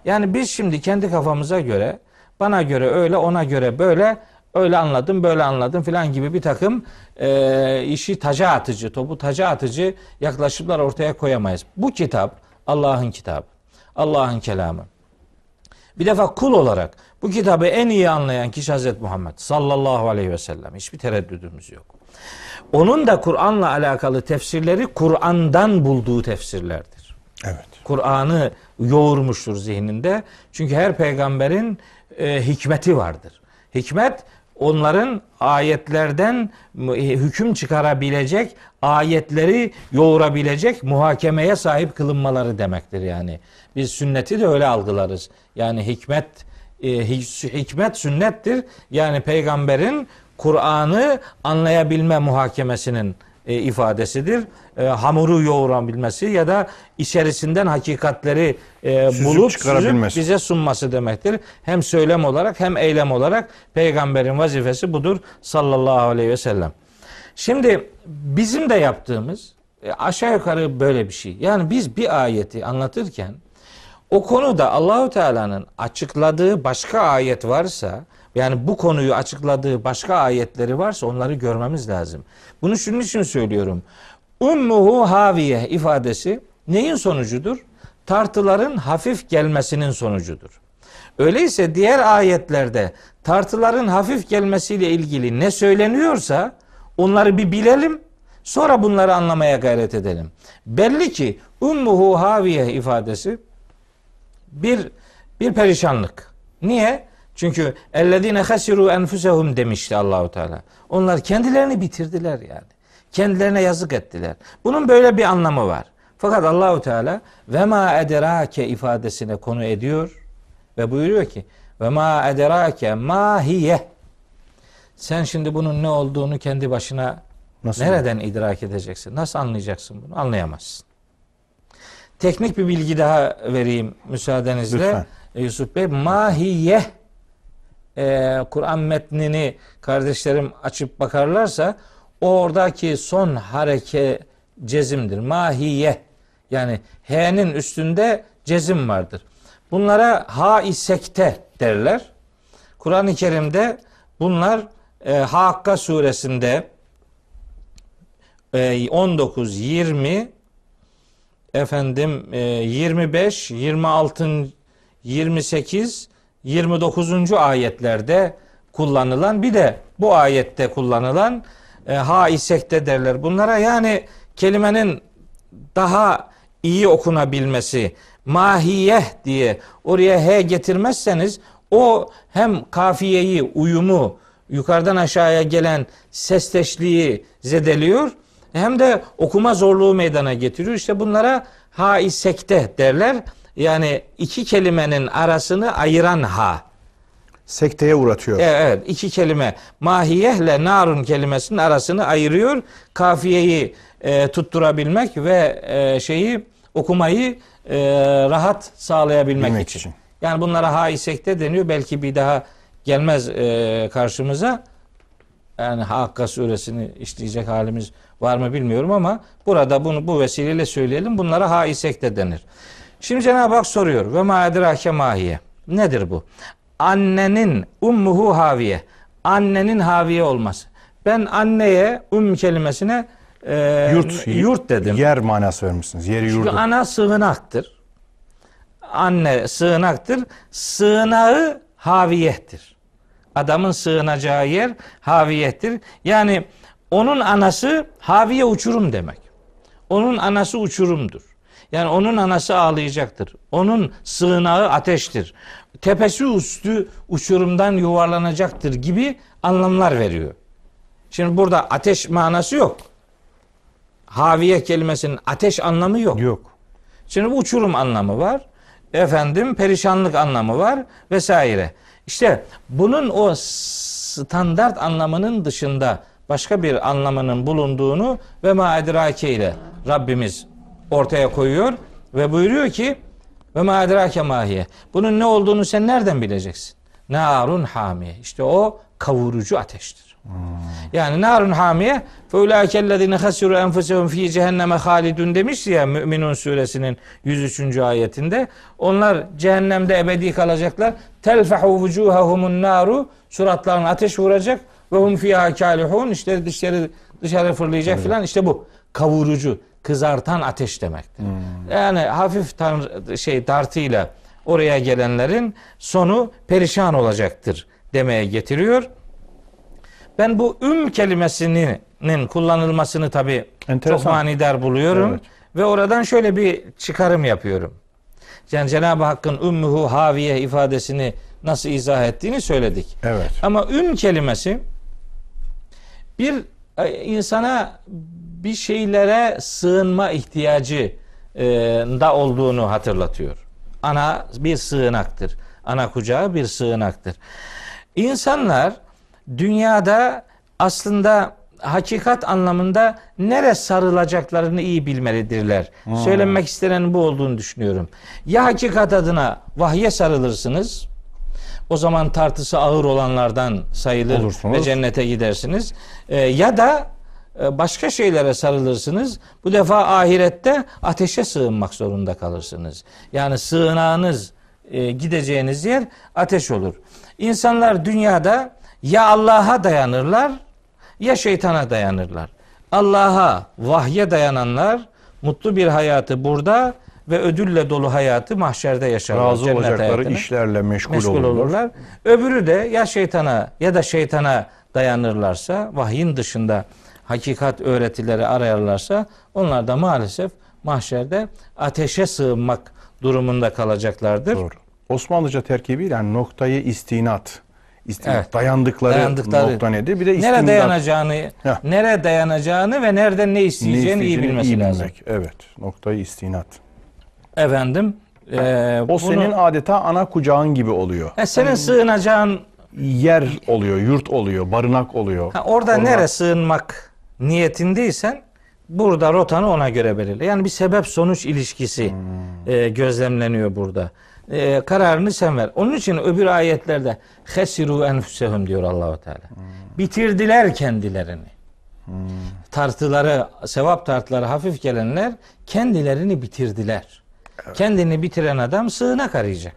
Yani biz şimdi kendi kafamıza göre bana göre öyle ona göre böyle öyle anladım böyle anladım filan gibi bir takım e, işi taca atıcı topu taca atıcı yaklaşımlar ortaya koyamayız. Bu kitap Allah'ın kitabı. Allah'ın kelamı. Bir defa kul olarak bu kitabı en iyi anlayan kişi Hazreti Muhammed sallallahu aleyhi ve sellem. Hiçbir tereddüdümüz yok. Onun da Kur'an'la alakalı tefsirleri Kur'an'dan bulduğu tefsirlerdir. Evet. Kur'an'ı yoğurmuştur zihninde. Çünkü her peygamberin e, hikmeti vardır. Hikmet onların ayetlerden hüküm çıkarabilecek, ayetleri yoğurabilecek muhakemeye sahip kılınmaları demektir yani. Biz sünneti de öyle algılarız. Yani hikmet e, hikmet sünnettir. Yani peygamberin Kur'an'ı anlayabilme muhakemesinin e, ifadesidir. E, hamuru yoğurabilmesi ya da içerisinden hakikatleri e, Süzüp bulup süzüp bize sunması demektir. Hem söylem olarak hem eylem olarak peygamberin vazifesi budur sallallahu aleyhi ve sellem. Şimdi bizim de yaptığımız e, aşağı yukarı böyle bir şey. Yani biz bir ayeti anlatırken o konuda Allahu Teala'nın açıkladığı başka ayet varsa yani bu konuyu açıkladığı başka ayetleri varsa onları görmemiz lazım. Bunu şunun için söylüyorum. Ummuhu haviye ifadesi neyin sonucudur? Tartıların hafif gelmesinin sonucudur. Öyleyse diğer ayetlerde tartıların hafif gelmesiyle ilgili ne söyleniyorsa onları bir bilelim. Sonra bunları anlamaya gayret edelim. Belli ki ummuhu haviye ifadesi bir bir perişanlık. Niye? Çünkü ellezine hasiru enfusehum demişti Allahu Teala. Onlar kendilerini bitirdiler yani. Kendilerine yazık ettiler. Bunun böyle bir anlamı var. Fakat Allahu Teala ve ma ederake ifadesine konu ediyor ve buyuruyor ki ve ma ederake ma hiye. Sen şimdi bunun ne olduğunu kendi başına Nasıl? nereden idrak edeceksin? Nasıl anlayacaksın bunu? Anlayamazsın. Teknik bir bilgi daha vereyim müsaadenizle. Lütfen. Yusuf Bey mahiye e, Kur'an metnini kardeşlerim açıp bakarlarsa oradaki son hareke cezimdir. Mahiye yani H'nin üstünde cezim vardır. Bunlara ha sekte derler. Kur'an-ı Kerim'de bunlar e, Hakka suresinde e, 19, 20 efendim e, 25, 26, 28, 29. ayetlerde kullanılan bir de bu ayette kullanılan e, ha isekte derler. Bunlara yani kelimenin daha iyi okunabilmesi mahiyeh diye oraya he getirmezseniz o hem kafiyeyi, uyumu, yukarıdan aşağıya gelen sesteşliği zedeliyor hem de okuma zorluğu meydana getiriyor. İşte bunlara ha sekte derler. Yani iki kelimenin arasını ayıran ha. Sekteye uğratıyor. Evet, evet iki kelime mahiyehle narun kelimesinin arasını ayırıyor. Kafiyeyi e, tutturabilmek ve e, şeyi okumayı e, rahat sağlayabilmek Bilmek için. için. Yani bunlara haisekte deniyor. Belki bir daha gelmez e, karşımıza. Yani Hakka suresini işleyecek halimiz var mı bilmiyorum ama burada bunu bu vesileyle söyleyelim. Bunlara haisekte denir. Şimdi Cenab-ı Hak soruyor. Ve ma edrake mahiye. Nedir bu? Annenin ummuhu haviye. Annenin haviye olması. Ben anneye um kelimesine e, Yurt, yurt dedim. Yer manası vermişsiniz. Yeri Çünkü yurdu. ana sığınaktır. Anne sığınaktır. Sığınağı haviyettir. Adamın sığınacağı yer haviyettir. Yani onun anası haviye uçurum demek. Onun anası uçurumdur. Yani onun anası ağlayacaktır. Onun sığınağı ateştir. Tepesi üstü uçurumdan yuvarlanacaktır gibi anlamlar veriyor. Şimdi burada ateş manası yok. Haviye kelimesinin ateş anlamı yok. Yok. Şimdi uçurum anlamı var. Efendim perişanlık anlamı var vesaire. İşte bunun o standart anlamının dışında başka bir anlamının bulunduğunu ve ma edrake ile Rabbimiz ortaya koyuyor ve buyuruyor ki ve ma edrake mahiye. Bunun ne olduğunu sen nereden bileceksin? Narun hamiye. İşte o kavurucu ateştir. Yani narun hamiye fe ulaikellezine hasiru enfusehum fi cehenneme halidun demiş ya Müminun suresinin 103. ayetinde. Onlar cehennemde ebedi kalacaklar. Telfahu vucuhahumun naru suratlarına ateş vuracak ve hum fiha kalihun işte dışarı dışarı fırlayacak filan işte bu kavurucu kızartan ateş demektir. Yani hafif tanrı, şey dartıyla oraya gelenlerin sonu perişan olacaktır demeye getiriyor. Ben bu üm kelimesinin kullanılmasını tabi çok manidar buluyorum. Evet. Ve oradan şöyle bir çıkarım yapıyorum. Yani Cenab-ı Hakk'ın ümmuhu haviye ifadesini nasıl izah ettiğini söyledik. Evet. Ama üm kelimesi bir e, insana bir şeylere sığınma ihtiyacı e, da olduğunu hatırlatıyor. Ana bir sığınaktır. Ana kucağı bir sığınaktır. İnsanlar dünyada aslında hakikat anlamında nere sarılacaklarını iyi bilmelidirler. Söylenmek istenen bu olduğunu düşünüyorum. Ya hakikat adına vahye sarılırsınız. O zaman tartısı ağır olanlardan sayılır Olursunuz. ve cennete gidersiniz. Ee, ya da başka şeylere sarılırsınız. Bu defa ahirette ateşe sığınmak zorunda kalırsınız. Yani sığınağınız, e, gideceğiniz yer ateş olur. İnsanlar dünyada ya Allah'a dayanırlar ya şeytana dayanırlar. Allah'a, vahye dayananlar mutlu bir hayatı burada ve ödülle dolu hayatı mahşerde yaşarlar. Razı cennet olacakları hayatını işlerle meşgul, meşgul olurlar. olurlar. Öbürü de ya şeytana ya da şeytana dayanırlarsa, vahyin dışında hakikat öğretileri ararlarsa onlar da maalesef mahşerde ateşe sığınmak durumunda kalacaklardır. Doğru. Osmanlıca terkibi yani noktayı istinat. İstinat. Evet. Dayandıkları, Dayandıkları. nokta nedir? Bir de istinat. Nereye dayanacağını, Heh. nereye dayanacağını ve nereden ne Ne isteyeceğini iyi isteyeceğini bilmesi lazım. bilmek. Evet. Noktayı istinat. Efendim, e, O bunu- senin adeta ana kucağın gibi oluyor. Ha, senin sığınacağın Yer oluyor, yurt oluyor, barınak oluyor. Ha, orada Orada- nere sığınmak niyetindeysen burada rotanı ona göre belirle. Yani bir sebep sonuç ilişkisi e, gözlemleniyor burada. E, kararını sen ver. Onun için öbür ayetlerde hesiru enfusehum diyor Allahu Teala. Bitirdiler kendilerini. Tartıları, sevap tartıları hafif gelenler kendilerini bitirdiler. Kendini bitiren adam sığınak arayacak.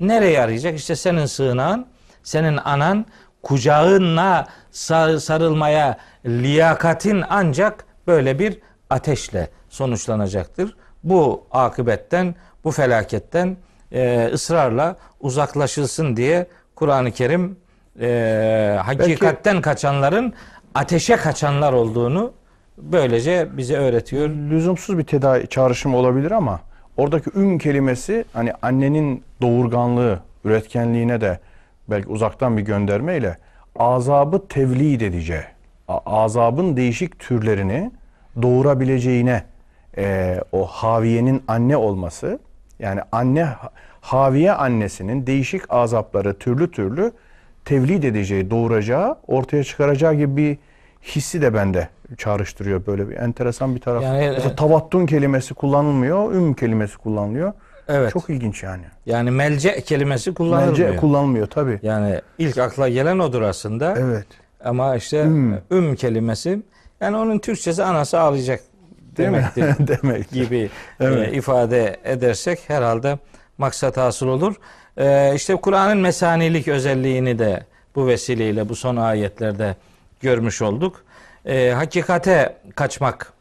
Nereye arayacak? İşte senin sığınağın, senin anan, kucağına sar- sarılmaya liyakatin ancak böyle bir ateşle sonuçlanacaktır. Bu akıbetten, bu felaketten e, ısrarla uzaklaşılsın diye Kur'an-ı Kerim e, hakikatten kaçanların ateşe kaçanlar olduğunu böylece bize öğretiyor. Lüzumsuz bir tedavi çağrışım olabilir ama oradaki üm kelimesi hani annenin doğurganlığı, üretkenliğine de belki uzaktan bir göndermeyle azabı tevlid edeceği, azabın değişik türlerini doğurabileceğine e, o haviyenin anne olması yani anne haviye annesinin değişik azapları türlü türlü tevlid edeceği, doğuracağı, ortaya çıkaracağı gibi bir hissi de bende çağrıştırıyor böyle bir enteresan bir taraf. Yani, Mesela tavattun kelimesi kullanılmıyor, üm kelimesi kullanılıyor. Evet. Çok ilginç yani. Yani melce kelimesi kullanılmıyor. Bence kullanılmıyor tabii. yani ilk akla gelen odur aslında. Evet. Ama işte Üm. üm. kelimesi yani onun Türkçesi anası ağlayacak demektir Demek. gibi Evet. e, ifade edersek herhalde maksat hasıl olur. E, işte Kur'an'ın mesanilik özelliğini de bu vesileyle bu son ayetlerde görmüş olduk. E, hakikate kaçmak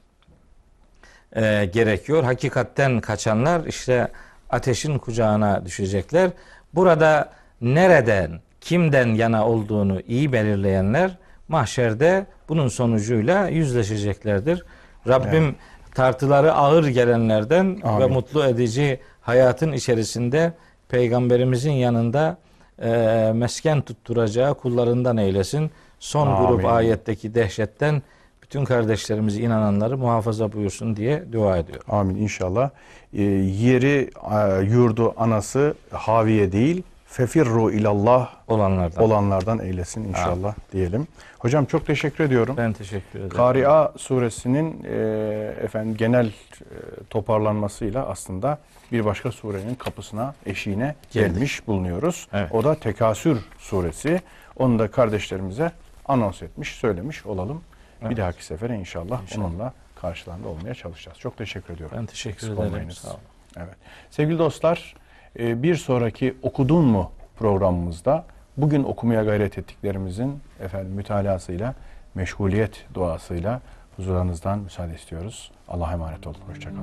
e, gerekiyor. Hakikatten kaçanlar işte ateşin kucağına düşecekler. Burada nereden, kimden yana olduğunu iyi belirleyenler mahşerde bunun sonucuyla yüzleşeceklerdir. Rabbim tartıları ağır gelenlerden ve Amin. mutlu edici hayatın içerisinde peygamberimizin yanında e, mesken tutturacağı kullarından eylesin. Son grup Amin. ayetteki dehşetten bütün kardeşlerimizi inananları muhafaza buyursun diye dua ediyorum. Amin inşallah. Ee, yeri, e, yurdu, anası haviye değil, fefirru ilallah Olanlardan. olanlardan eylesin inşallah diyelim. Hocam çok teşekkür ediyorum. Ben teşekkür ederim. Kari'a suresinin e, efendim genel e, toparlanmasıyla aslında bir başka surenin kapısına, eşiğine Geldik. gelmiş bulunuyoruz. Evet. O da Tekasür suresi. Onu da kardeşlerimize anons etmiş, söylemiş olalım. Bir dahaki sefere inşallah, İnşallah. onunla karşılarında olmaya çalışacağız. Çok teşekkür ediyorum. Ben teşekkür Eksik ederim. Sağ olun. Evet. Sevgili dostlar, e, bir sonraki okudun mu programımızda bugün okumaya gayret ettiklerimizin efendim mütalasıyla, meşguliyet duasıyla huzurlarınızdan müsaade istiyoruz. Allah'a emanet olun. Hoşçakalın.